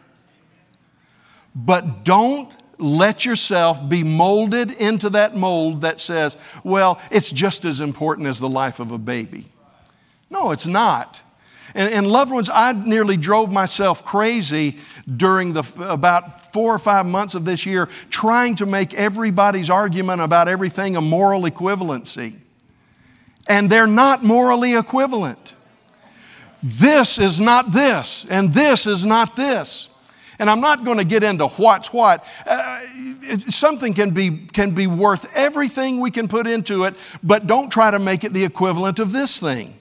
But don't let yourself be molded into that mold that says, well, it's just as important as the life of a baby. No, it's not. And, and, loved ones, I nearly drove myself crazy during the about four or five months of this year trying to make everybody's argument about everything a moral equivalency. And they're not morally equivalent. This is not this, and this is not this. And I'm not going to get into what's what. Uh, something can be, can be worth everything we can put into it, but don't try to make it the equivalent of this thing.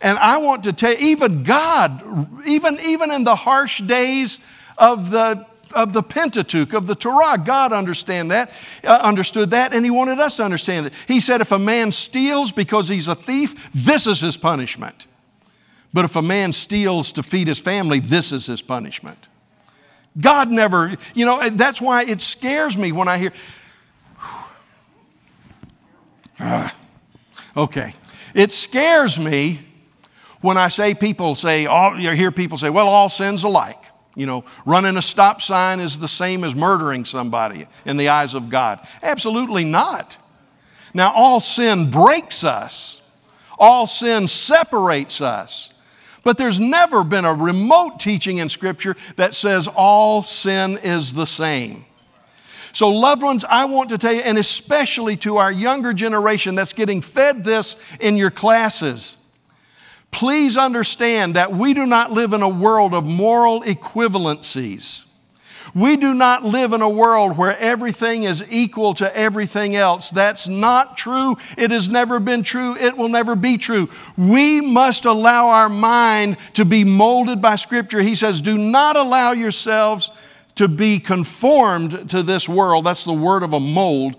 And I want to tell you, even God, even, even in the harsh days of the, of the Pentateuch, of the Torah, God understand that, uh, understood that, and He wanted us to understand it. He said, if a man steals because he's a thief, this is his punishment. But if a man steals to feed his family, this is his punishment. God never, you know, that's why it scares me when I hear, uh, okay, it scares me when I say people say, all, you hear people say, well, all sin's alike. You know, running a stop sign is the same as murdering somebody in the eyes of God. Absolutely not. Now, all sin breaks us, all sin separates us. But there's never been a remote teaching in Scripture that says all sin is the same. So, loved ones, I want to tell you, and especially to our younger generation that's getting fed this in your classes, Please understand that we do not live in a world of moral equivalencies. We do not live in a world where everything is equal to everything else. That's not true. It has never been true. It will never be true. We must allow our mind to be molded by Scripture. He says, Do not allow yourselves to be conformed to this world. That's the word of a mold,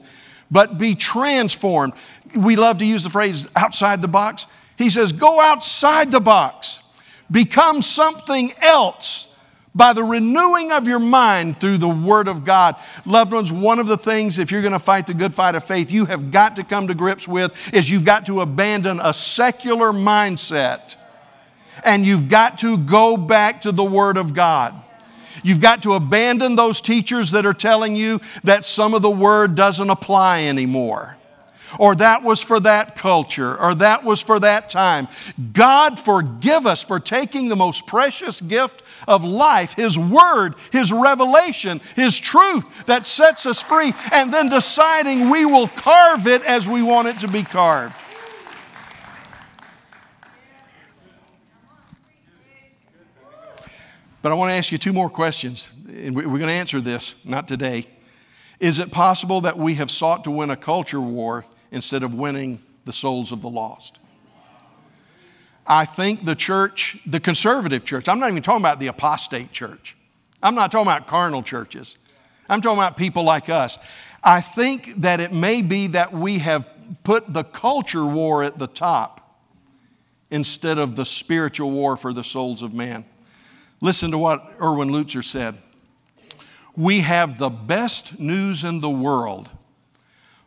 but be transformed. We love to use the phrase outside the box. He says, go outside the box, become something else by the renewing of your mind through the Word of God. Loved ones, one of the things, if you're going to fight the good fight of faith, you have got to come to grips with is you've got to abandon a secular mindset and you've got to go back to the Word of God. You've got to abandon those teachers that are telling you that some of the Word doesn't apply anymore or that was for that culture, or that was for that time. God forgive us for taking the most precious gift of life, His Word, His revelation, His truth that sets us free, and then deciding we will carve it as we want it to be carved. But I want to ask you two more questions, and we're going to answer this, not today. Is it possible that we have sought to win a culture war instead of winning the souls of the lost. I think the church, the conservative church, I'm not even talking about the apostate church. I'm not talking about carnal churches. I'm talking about people like us. I think that it may be that we have put the culture war at the top instead of the spiritual war for the souls of man. Listen to what Erwin Lutzer said. We have the best news in the world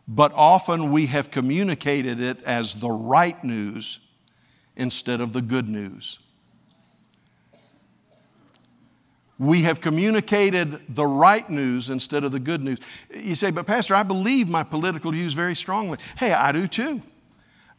but often we have communicated it as the right news instead of the good news. We have communicated the right news instead of the good news. You say, but Pastor, I believe my political views very strongly. Hey, I do too.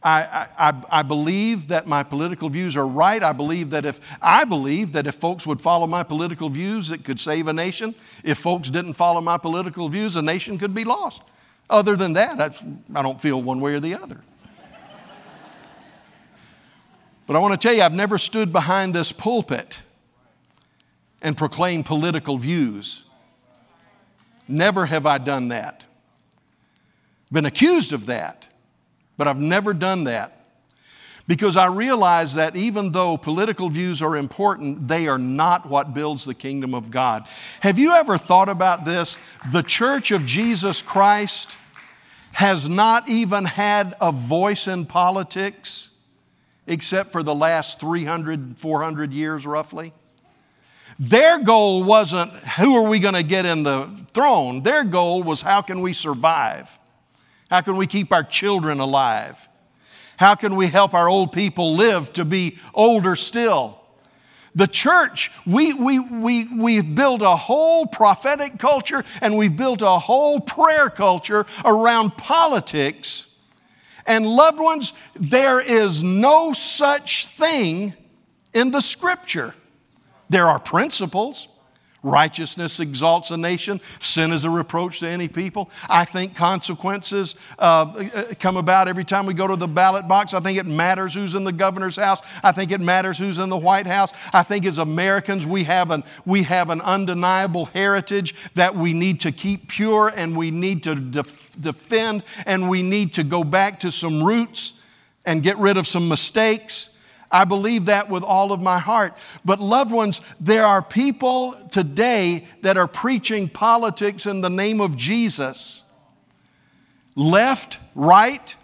I, I, I, believe that my political views are right. I believe that if I believe that if folks would follow my political views, it could save a nation. If folks didn't follow my political views, a nation could be lost. Other than that, I don't feel one way or the other. But I want to tell you, I've never stood behind this pulpit and proclaimed political views. Never have I done that. Been accused of that, but I've never done that because I realize that even though political views are important, they are not what builds the kingdom of God. Have you ever thought about this? The church of Jesus Christ has not even had a voice in politics except for the last 300, 400 years roughly. Their goal wasn't who are we going to get in the throne? Their goal was how can we survive? How can we keep our children alive? How can we help our old people live to be older still? The church, we, we, we, we've built a whole prophetic culture and we've built a whole prayer culture around politics. And loved ones, there is no such thing in the scripture. There are principles. Righteousness exalts a nation. Sin is a reproach to any people. I think consequences uh, come about every time we go to the ballot box. I think it matters who's in the governor's house. I think it matters who's in the White House. I think as Americans, we have an, we have an undeniable heritage that we need to keep pure and we need to def- defend and we need to go back to some roots and get rid of some mistakes I believe that with all of my heart. But, loved ones, there are people today that are preaching politics in the name of Jesus. Left, right,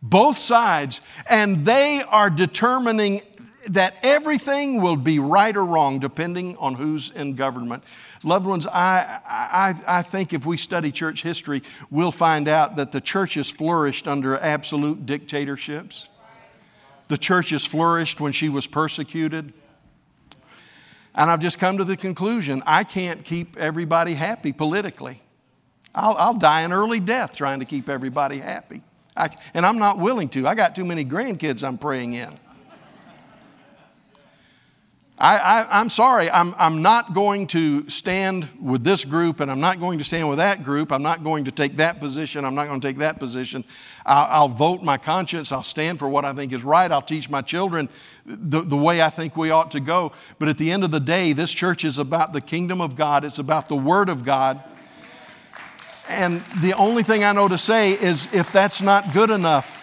both sides, and they are determining that everything will be right or wrong depending on who's in government. Loved ones, I, I, I think if we study church history, we'll find out that the church has flourished under absolute dictatorships. The church has flourished when she was persecuted. And I've just come to the conclusion I can't keep everybody happy politically. I'll, I'll die an early death trying to keep everybody happy. I, and I'm not willing to. I got too many grandkids I'm praying in. I, am sorry, I'm, I'm not going to stand with this group and I'm not going to stand with that group. I'm not going to take that position. I'm not going to take that position. I'll, I'll vote my conscience. I'll stand for what I think is right. I'll teach my children the, the way I think we ought to go. But at the end of the day, this church is about the kingdom of God, it's about the Word of God. And the only thing I know to say is if that's not good enough,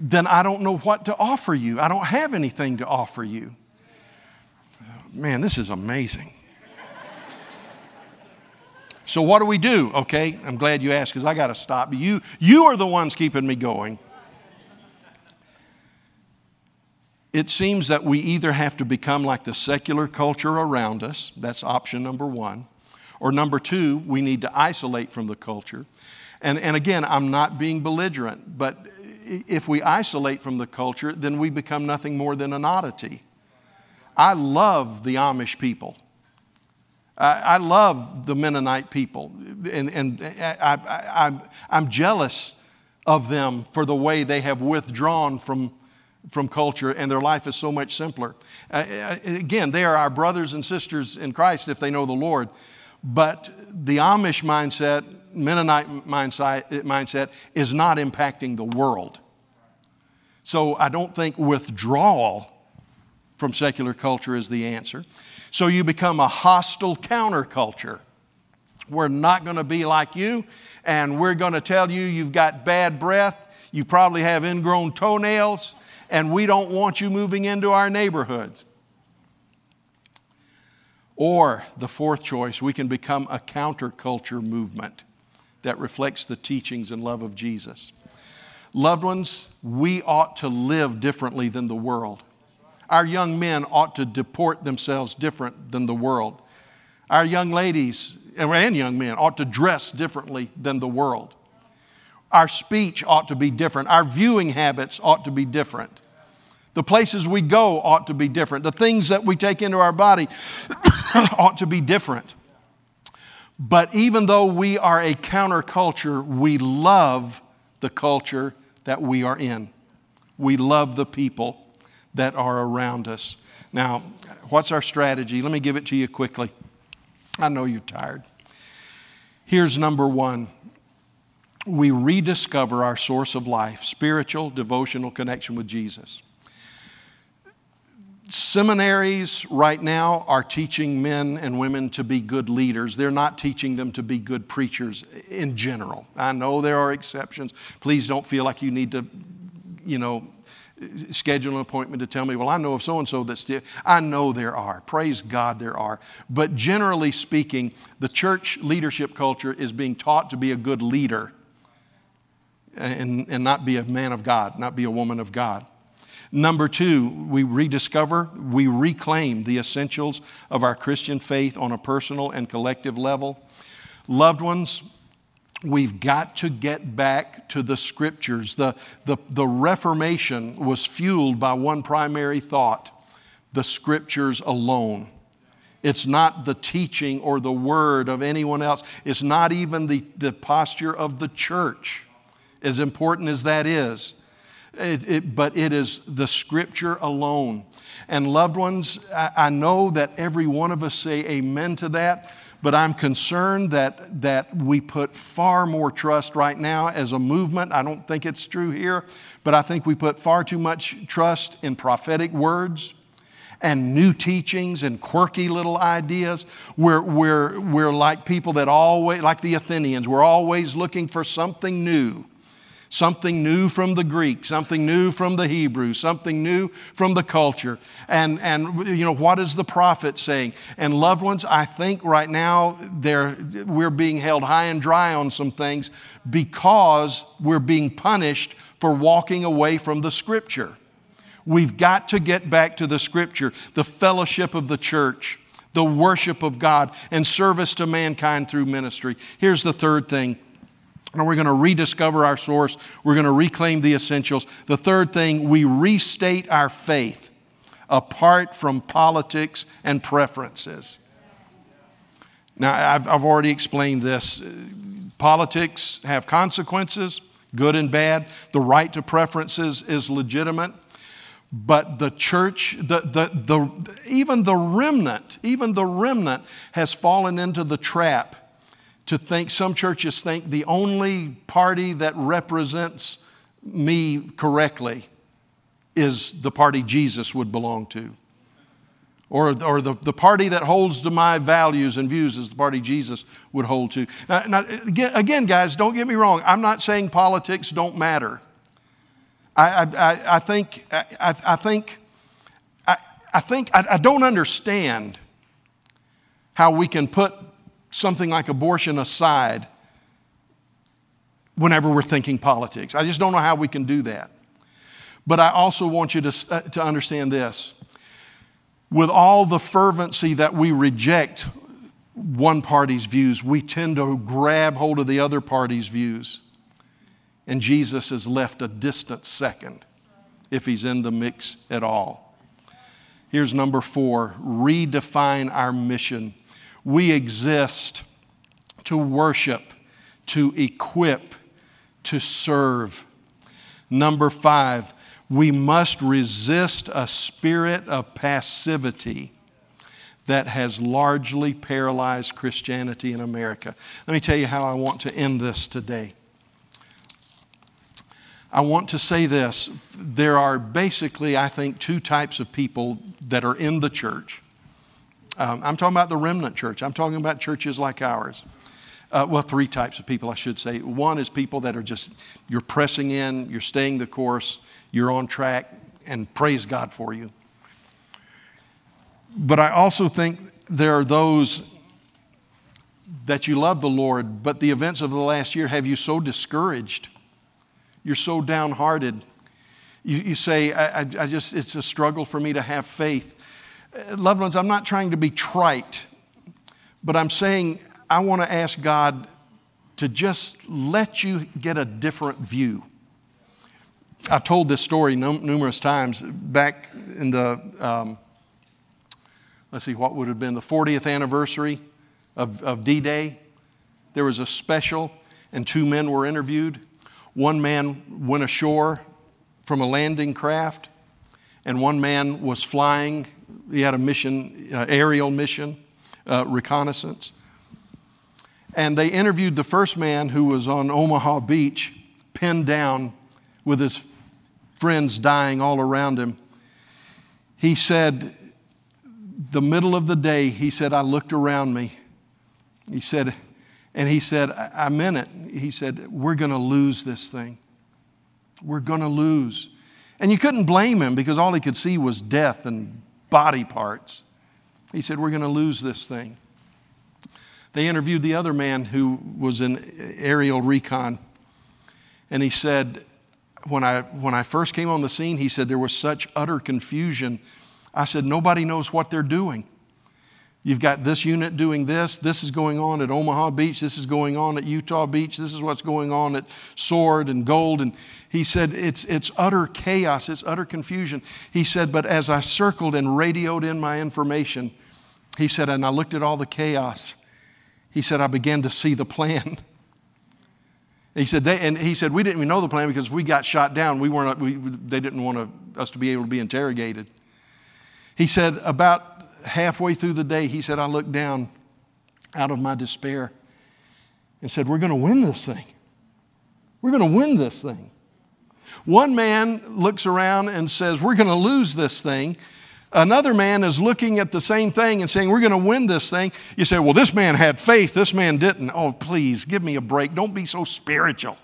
then I don't know what to offer you. I don't have anything to offer you. Man, this is amazing. So, what do we do? Okay, I'm glad you asked because I got to stop. You, you are the ones keeping me going. It seems that we either have to become like the secular culture around us, that's option number one, or number two, we need to isolate from the culture. And, and again, I'm not being belligerent, but if we isolate from the culture, then we become nothing more than an oddity. I love the Amish people. I, I love the Mennonite people. And, and I, am jealous of them for the way they have withdrawn from, from culture and their life is so much simpler. Uh, uh, again, they are our brothers and sisters in Christ if they know the Lord. But the Amish mindset, Mennonite mindset, mindset is not impacting the world. So I don't think withdrawal from secular culture is the answer. So you become a hostile counterculture. We're not going to be like you, and we're going to tell you you've got bad breath, you probably have ingrown toenails, and we don't want you moving into our neighborhoods. Or the fourth choice, we can become a counterculture movement that reflects the teachings and love of Jesus. Loved ones, we ought to live differently than the world. Our young men ought to deport themselves different than the world. Our young ladies and young men ought to dress differently than the world. Our speech ought to be different. Our viewing habits ought to be different. The places we go ought to be different. The things that we take into our body ought to be different. But even though we are a counterculture, we love the culture that we are in. We love the people that are around us. Now, what's our strategy? Let me give it to you quickly. I know you're tired. Here's number one we rediscover our source of life spiritual, devotional connection with Jesus. Seminaries right now are teaching men and women to be good leaders. They're not teaching them to be good preachers in general. I know there are exceptions. Please don't feel like you need to, you know, schedule an appointment to tell me, well, I know of so and so that's still. I know there are. Praise God, there are. But generally speaking, the church leadership culture is being taught to be a good leader. and, and not be a man of God, not be a woman of God. Number two, we rediscover, we reclaim the essentials of our Christian faith on a personal and collective level. Loved ones, we've got to get back to the scriptures. The, the, the Reformation was fueled by one primary thought the scriptures alone. It's not the teaching or the word of anyone else. It's not even the, the posture of the church, as important as that is. It, it, but it is the scripture alone. And loved ones, I, I know that every one of us say amen to that but I'm concerned that, that we put far more trust right now as a movement. I don't think it's true here, but I think we put far too much trust in prophetic words and new teachings and quirky little ideas. We're, we're, we're like people that always, like the Athenians, we're always looking for something new something new from the Greek, something new from the Hebrew, something new from the culture. And, and you know, what is the prophet saying? And loved ones, I think right now we're being held high and dry on some things because we're being punished for walking away from the scripture. We've got to get back to the scripture, the fellowship of the church, the worship of God, and service to mankind through ministry. Here's the third thing and we're going to rediscover our source. We're going to reclaim the essentials. The third thing, we restate our faith apart from politics and preferences. Now, I've, I've already explained this. Politics have consequences, good and bad. The right to preferences is legitimate. But the church, the, the, the, even the remnant, even the remnant has fallen into the trap to think, some churches think the only party that represents me correctly is the party Jesus would belong to. Or, or the, the party that holds to my values and views is the party Jesus would hold to. Now, now again, guys, don't get me wrong. I'm not saying politics don't matter. I, I, I think, I, I think, I, I think, I, I don't understand how we can put something like abortion aside whenever we're thinking politics. I just don't know how we can do that. But I also want you to, uh, to understand this. With all the fervency that we reject one party's views, we tend to grab hold of the other party's views. And Jesus is left a distant second if he's in the mix at all. Here's number four redefine our mission we exist to worship, to equip, to serve. Number five, we must resist a spirit of passivity that has largely paralyzed Christianity in America. Let me tell you how I want to end this today. I want to say this there are basically, I think, two types of people that are in the church. Um, I'm talking about the remnant church. I'm talking about churches like ours. Uh, well, three types of people, I should say. One is people that are just, you're pressing in, you're staying the course, you're on track, and praise God for you. But I also think there are those that you love the Lord, but the events of the last year have you so discouraged. You're so downhearted. You, you say, I, I, I just, it's a struggle for me to have faith. Loved ones, I'm not trying to be trite, but I'm saying I want to ask God to just let you get a different view. I've told this story numerous times. Back in the, um, let's see, what would have been the 40th anniversary of, of D Day, there was a special, and two men were interviewed. One man went ashore from a landing craft, and one man was flying he had a mission, uh, aerial mission, uh, reconnaissance. And they interviewed the first man who was on Omaha Beach, pinned down with his friends dying all around him. He said, the middle of the day, he said, I looked around me. He said, and he said, I meant it. He said, We're going to lose this thing. We're going to lose. And you couldn't blame him because all he could see was death and body parts. He said, We're going to lose this thing. They interviewed the other man who was in aerial recon. And he said, when I, when I first came on the scene, he said there was such utter confusion. I said, nobody knows what they're doing. You've got this unit doing this. This is going on at Omaha Beach. This is going on at Utah Beach. This is what's going on at Sword and Gold. And he said, it's, it's utter chaos. It's utter confusion. He said, but as I circled and radioed in my information, he said, and I looked at all the chaos. He said, I began to see the plan. He said, they, and he said, we didn't even know the plan because we got shot down. We weren't, we, they didn't want to, us to be able to be interrogated. He said, about halfway through the day, he said, I looked down out of my despair and said, We're going to win this thing. We're going to win this thing. One man looks around and says, We're going to lose this thing. Another man is looking at the same thing and saying, We're going to win this thing. You say, Well, this man had faith, this man didn't. Oh, please, give me a break. Don't be so spiritual.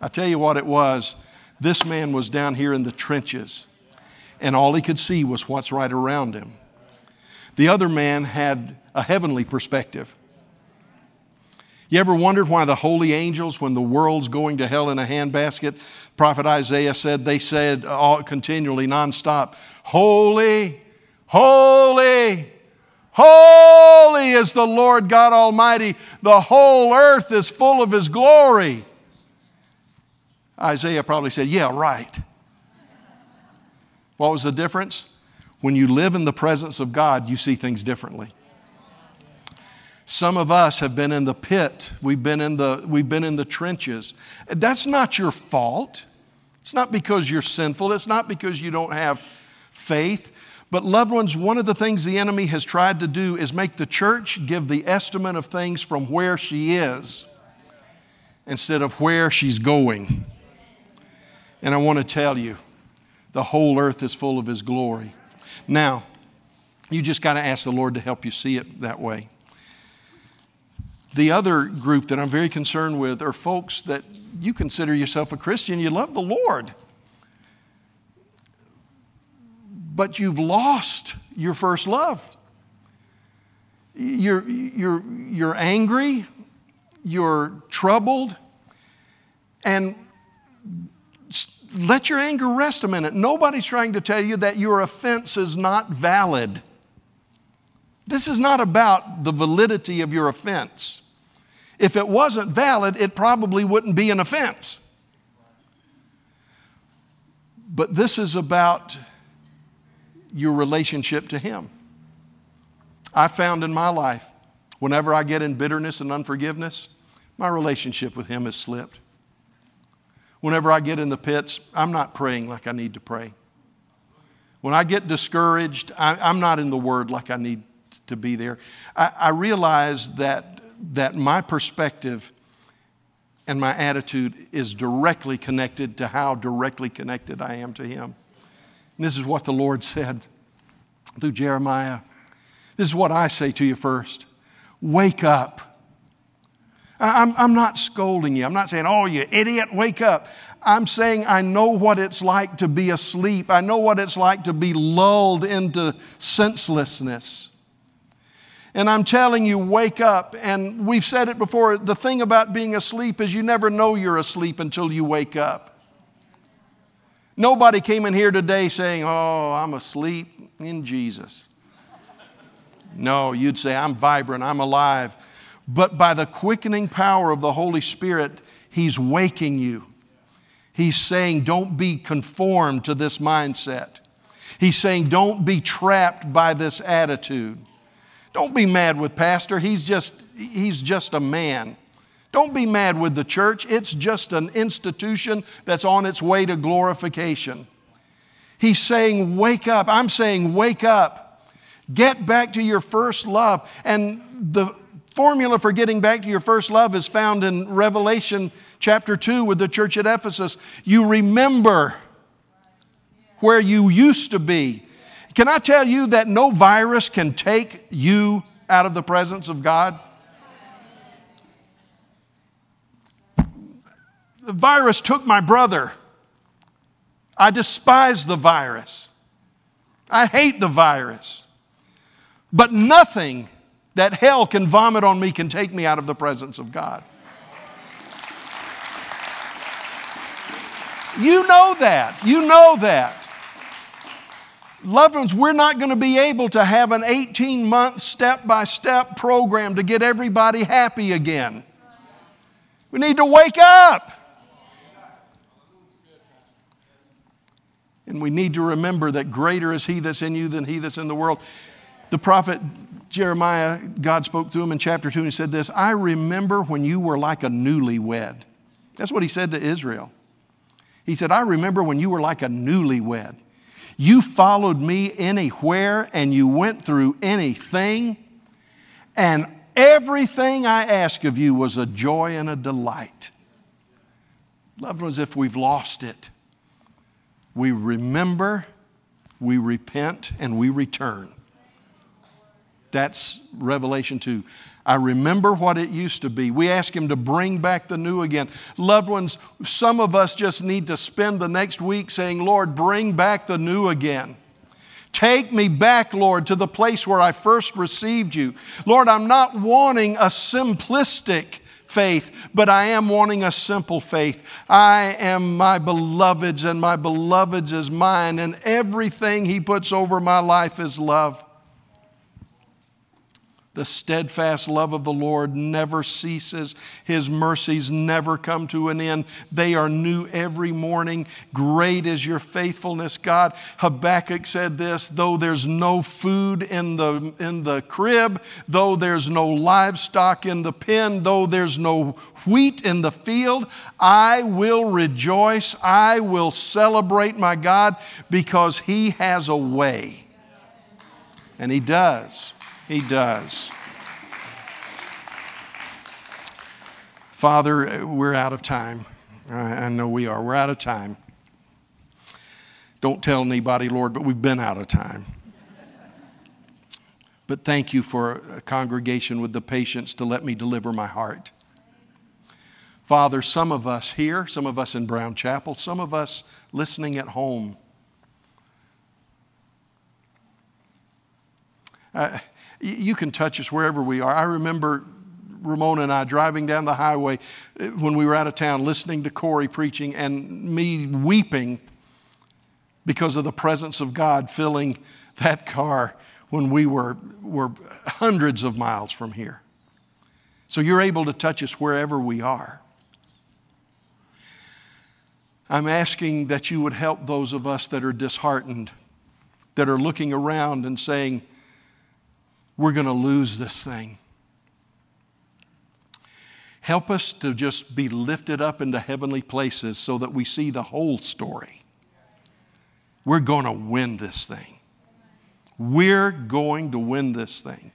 I tell you what it was. This man was down here in the trenches and all he could see was what's right around him. The other man had a heavenly perspective. You ever wondered why the holy angels, when the world's going to hell in a handbasket, Prophet Isaiah said, they said all, continually, nonstop, Holy, holy, holy is the Lord God Almighty. The whole earth is full of His glory. Isaiah probably said, Yeah, right. What was the difference? When you live in the presence of God, you see things differently. Some of us have been in the pit. We've been in the, we've been in the trenches. That's not your fault. It's not because you're sinful. It's not because you don't have faith. But, loved ones, one of the things the enemy has tried to do is make the church give the estimate of things from where she is instead of where she's going. And I want to tell you, the whole earth is full of His glory. Now, you just got to ask the Lord to help you see it that way. The other group that I'm very concerned with are folks that you consider yourself a Christian, you love the Lord, but you've lost your first love. You're, you're, you're angry, you're troubled, and let your anger rest a minute. Nobody's trying to tell you that your offense is not valid. This is not about the validity of your offense. If it wasn't valid, it probably wouldn't be an offense. But this is about your relationship to Him. I found in my life, whenever I get in bitterness and unforgiveness, my relationship with Him has slipped. Whenever I get in the pits, I'm not praying like I need to pray. When I get discouraged, I, am not in the Word like I need to be there. I, I realize that, that my perspective and my attitude is directly connected to how directly connected I am to Him. And this is what the Lord said through Jeremiah. This is what I say to you first wake up I'm, I'm not scolding you. I'm not saying, oh, you idiot, wake up. I'm saying I know what it's like to be asleep. I know what it's like to be lulled into senselessness. And I'm telling you, wake up. And we've said it before the thing about being asleep is you never know you're asleep until you wake up. Nobody came in here today saying, Oh, I'm asleep in Jesus. No, you'd say, I'm vibrant, I'm alive but by the quickening power of the Holy Spirit, He's waking you. He's saying, don't be conformed to this mindset. He's saying, don't be trapped by this attitude. Don't be mad with pastor. He's just, he's just a man. Don't be mad with the church. It's just an institution that's on its way to glorification. He's saying, wake up. I'm saying, wake up. Get back to your first love. And the formula for getting back to your first love is found in Revelation chapter 2 with the church at Ephesus. You remember where you used to be. Can I tell you that no virus can take you out of the presence of God? The virus took my brother. I despise the virus. I hate the virus. But nothing that hell can vomit on me, can take me out of the presence of God. You know that. You know that. Loved ones, we're not going to be able to have an 18 month step by step program to get everybody happy again. We need to wake up. And we need to remember that greater is He that's in you than He that's in the world. The prophet Jeremiah, God spoke to him in chapter 2 and he said this I remember when you were like a newlywed. That's what he said to Israel. He said, I remember when you were like a newlywed. You followed me anywhere and you went through anything, and everything I asked of you was a joy and a delight. Loved ones, if we've lost it, we remember, we repent, and we return. That's Revelation 2. I remember what it used to be. We ask Him to bring back the new again. Loved ones, some of us just need to spend the next week saying, Lord, bring back the new again. Take me back, Lord, to the place where I first received you. Lord, I'm not wanting a simplistic faith, but I am wanting a simple faith. I am my beloved's, and my beloved's is mine, and everything He puts over my life is love. The steadfast love of the Lord never ceases. His mercies never come to an end. They are new every morning. Great is your faithfulness, God. Habakkuk said this though there's no food in the, in the crib, though there's no livestock in the pen, though there's no wheat in the field, I will rejoice. I will celebrate my God because He has a way. And He does. He does. Father, we're out of time. I know we are. We're out of time. Don't tell anybody, Lord, but we've been out of time. But thank you for a congregation with the patience to let me deliver my heart. Father, some of us here, some of us in Brown Chapel, some of us listening at home. Uh, you can touch us wherever we are. I remember Ramona and I driving down the highway uh, when we were out of town, listening to Corey preaching, and me weeping because of the presence of God filling that car when we were, were hundreds of miles from here. So you're able to touch us wherever we are. I'm asking that you would help those of us that are disheartened, that are looking around and saying, we're going to lose this thing. Help us to just be lifted up into heavenly places so that we see the whole story. We're going to win this thing. We're going to win this thing.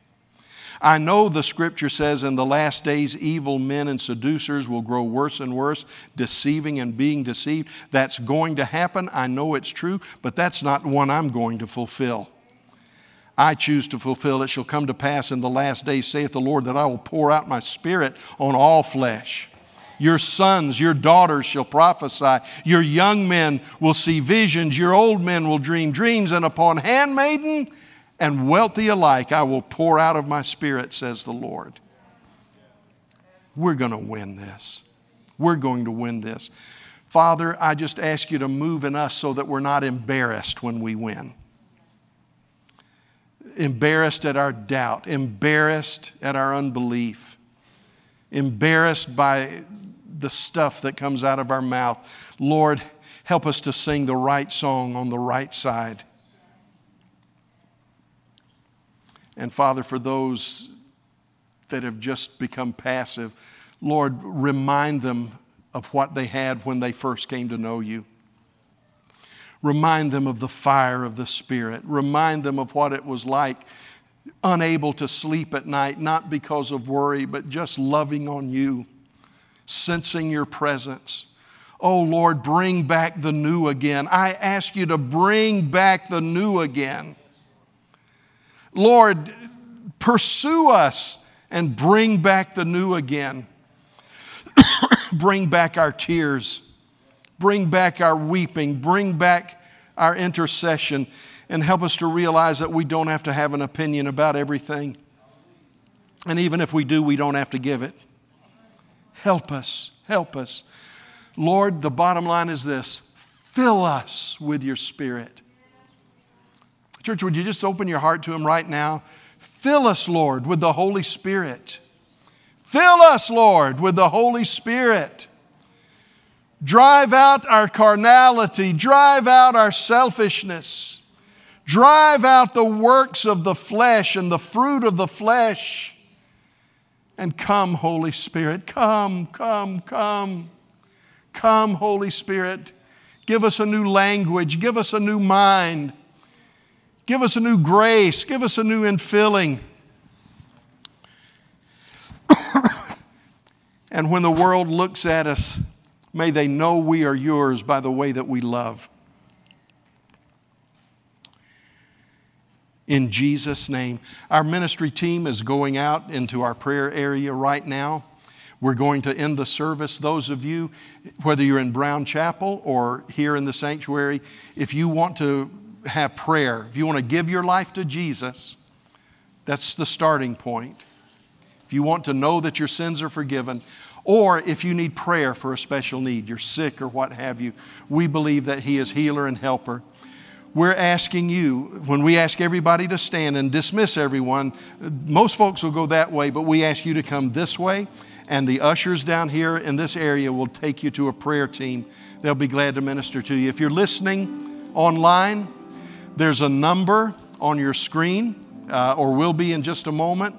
I know the scripture says in the last days, evil men and seducers will grow worse and worse, deceiving and being deceived. That's going to happen. I know it's true, but that's not one I'm going to fulfill. I choose to fulfill it shall come to pass in the last days, saith the Lord, that I will pour out my spirit on all flesh. Your sons, your daughters shall prophesy. Your young men will see visions. Your old men will dream dreams. And upon handmaiden and wealthy alike, I will pour out of my spirit, says the Lord. We're going to win this. We're going to win this. Father, I just ask you to move in us so that we're not embarrassed when we win embarrassed at our doubt, embarrassed at our unbelief, embarrassed by the stuff that comes out of our mouth. Lord, help us to sing the right song on the right side. And Father, for those that have just become passive, Lord, remind them of what they had when they first came to know you. Remind them of the fire of the Spirit. Remind them of what it was like, unable to sleep at night, not because of worry, but just loving on you, sensing your presence. Oh Lord, bring back the new again. I ask you to bring back the new again. Lord, pursue us and bring back the new again. bring back our tears. Bring back our weeping. Bring back our intercession. And help us to realize that we don't have to have an opinion about everything. And even if we do, we don't have to give it. Help us. Help us. Lord, the bottom line is this fill us with your Spirit. Church, would you just open your heart to Him right now? Fill us, Lord, with the Holy Spirit. Fill us, Lord, with the Holy Spirit. Drive out our carnality, drive out our selfishness, drive out the works of the flesh and the fruit of the flesh. And come, Holy Spirit, come, come, come. Come, Holy Spirit. Give us a new language, give us a new mind, give us a new grace, give us a new infilling. and when the world looks at us, may they know we are yours by the way that we love. In Jesus' name. Our ministry team is going out into our prayer area right now. We're going to end the service. Those of you, whether you're in Brown Chapel or here in the sanctuary, if you want to have prayer, if you want to give your life to Jesus, that's the starting point. If you want to know that your sins are forgiven, or if you need prayer for a special need, you're sick or what have you, we believe that He is healer and helper. We're asking you, when we ask everybody to stand and dismiss everyone, most folks will go that way, but we ask you to come this way and the ushers down here in this area will take you to a prayer team. They'll be glad to minister to you. If you're listening online, there's a number on your screen, uh, or will be in just a moment,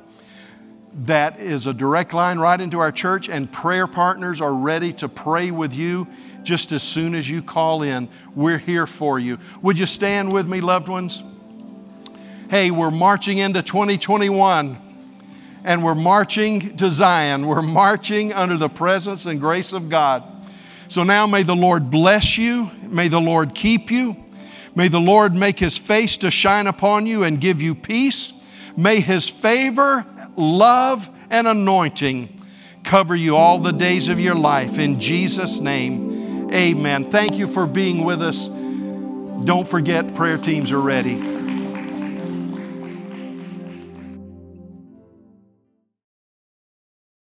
that is a direct line right into our church, and prayer partners are ready to pray with you just as soon as you call in. We're here for you. Would you stand with me, loved ones? Hey, we're marching into 2021 and we're marching to Zion. We're marching under the presence and grace of God. So now may the Lord bless you. May the Lord keep you. May the Lord make his face to shine upon you and give you peace. May his favor, love, and anointing cover you all the days of your life. In Jesus' name, amen. Thank you for being with us. Don't forget, prayer teams are ready.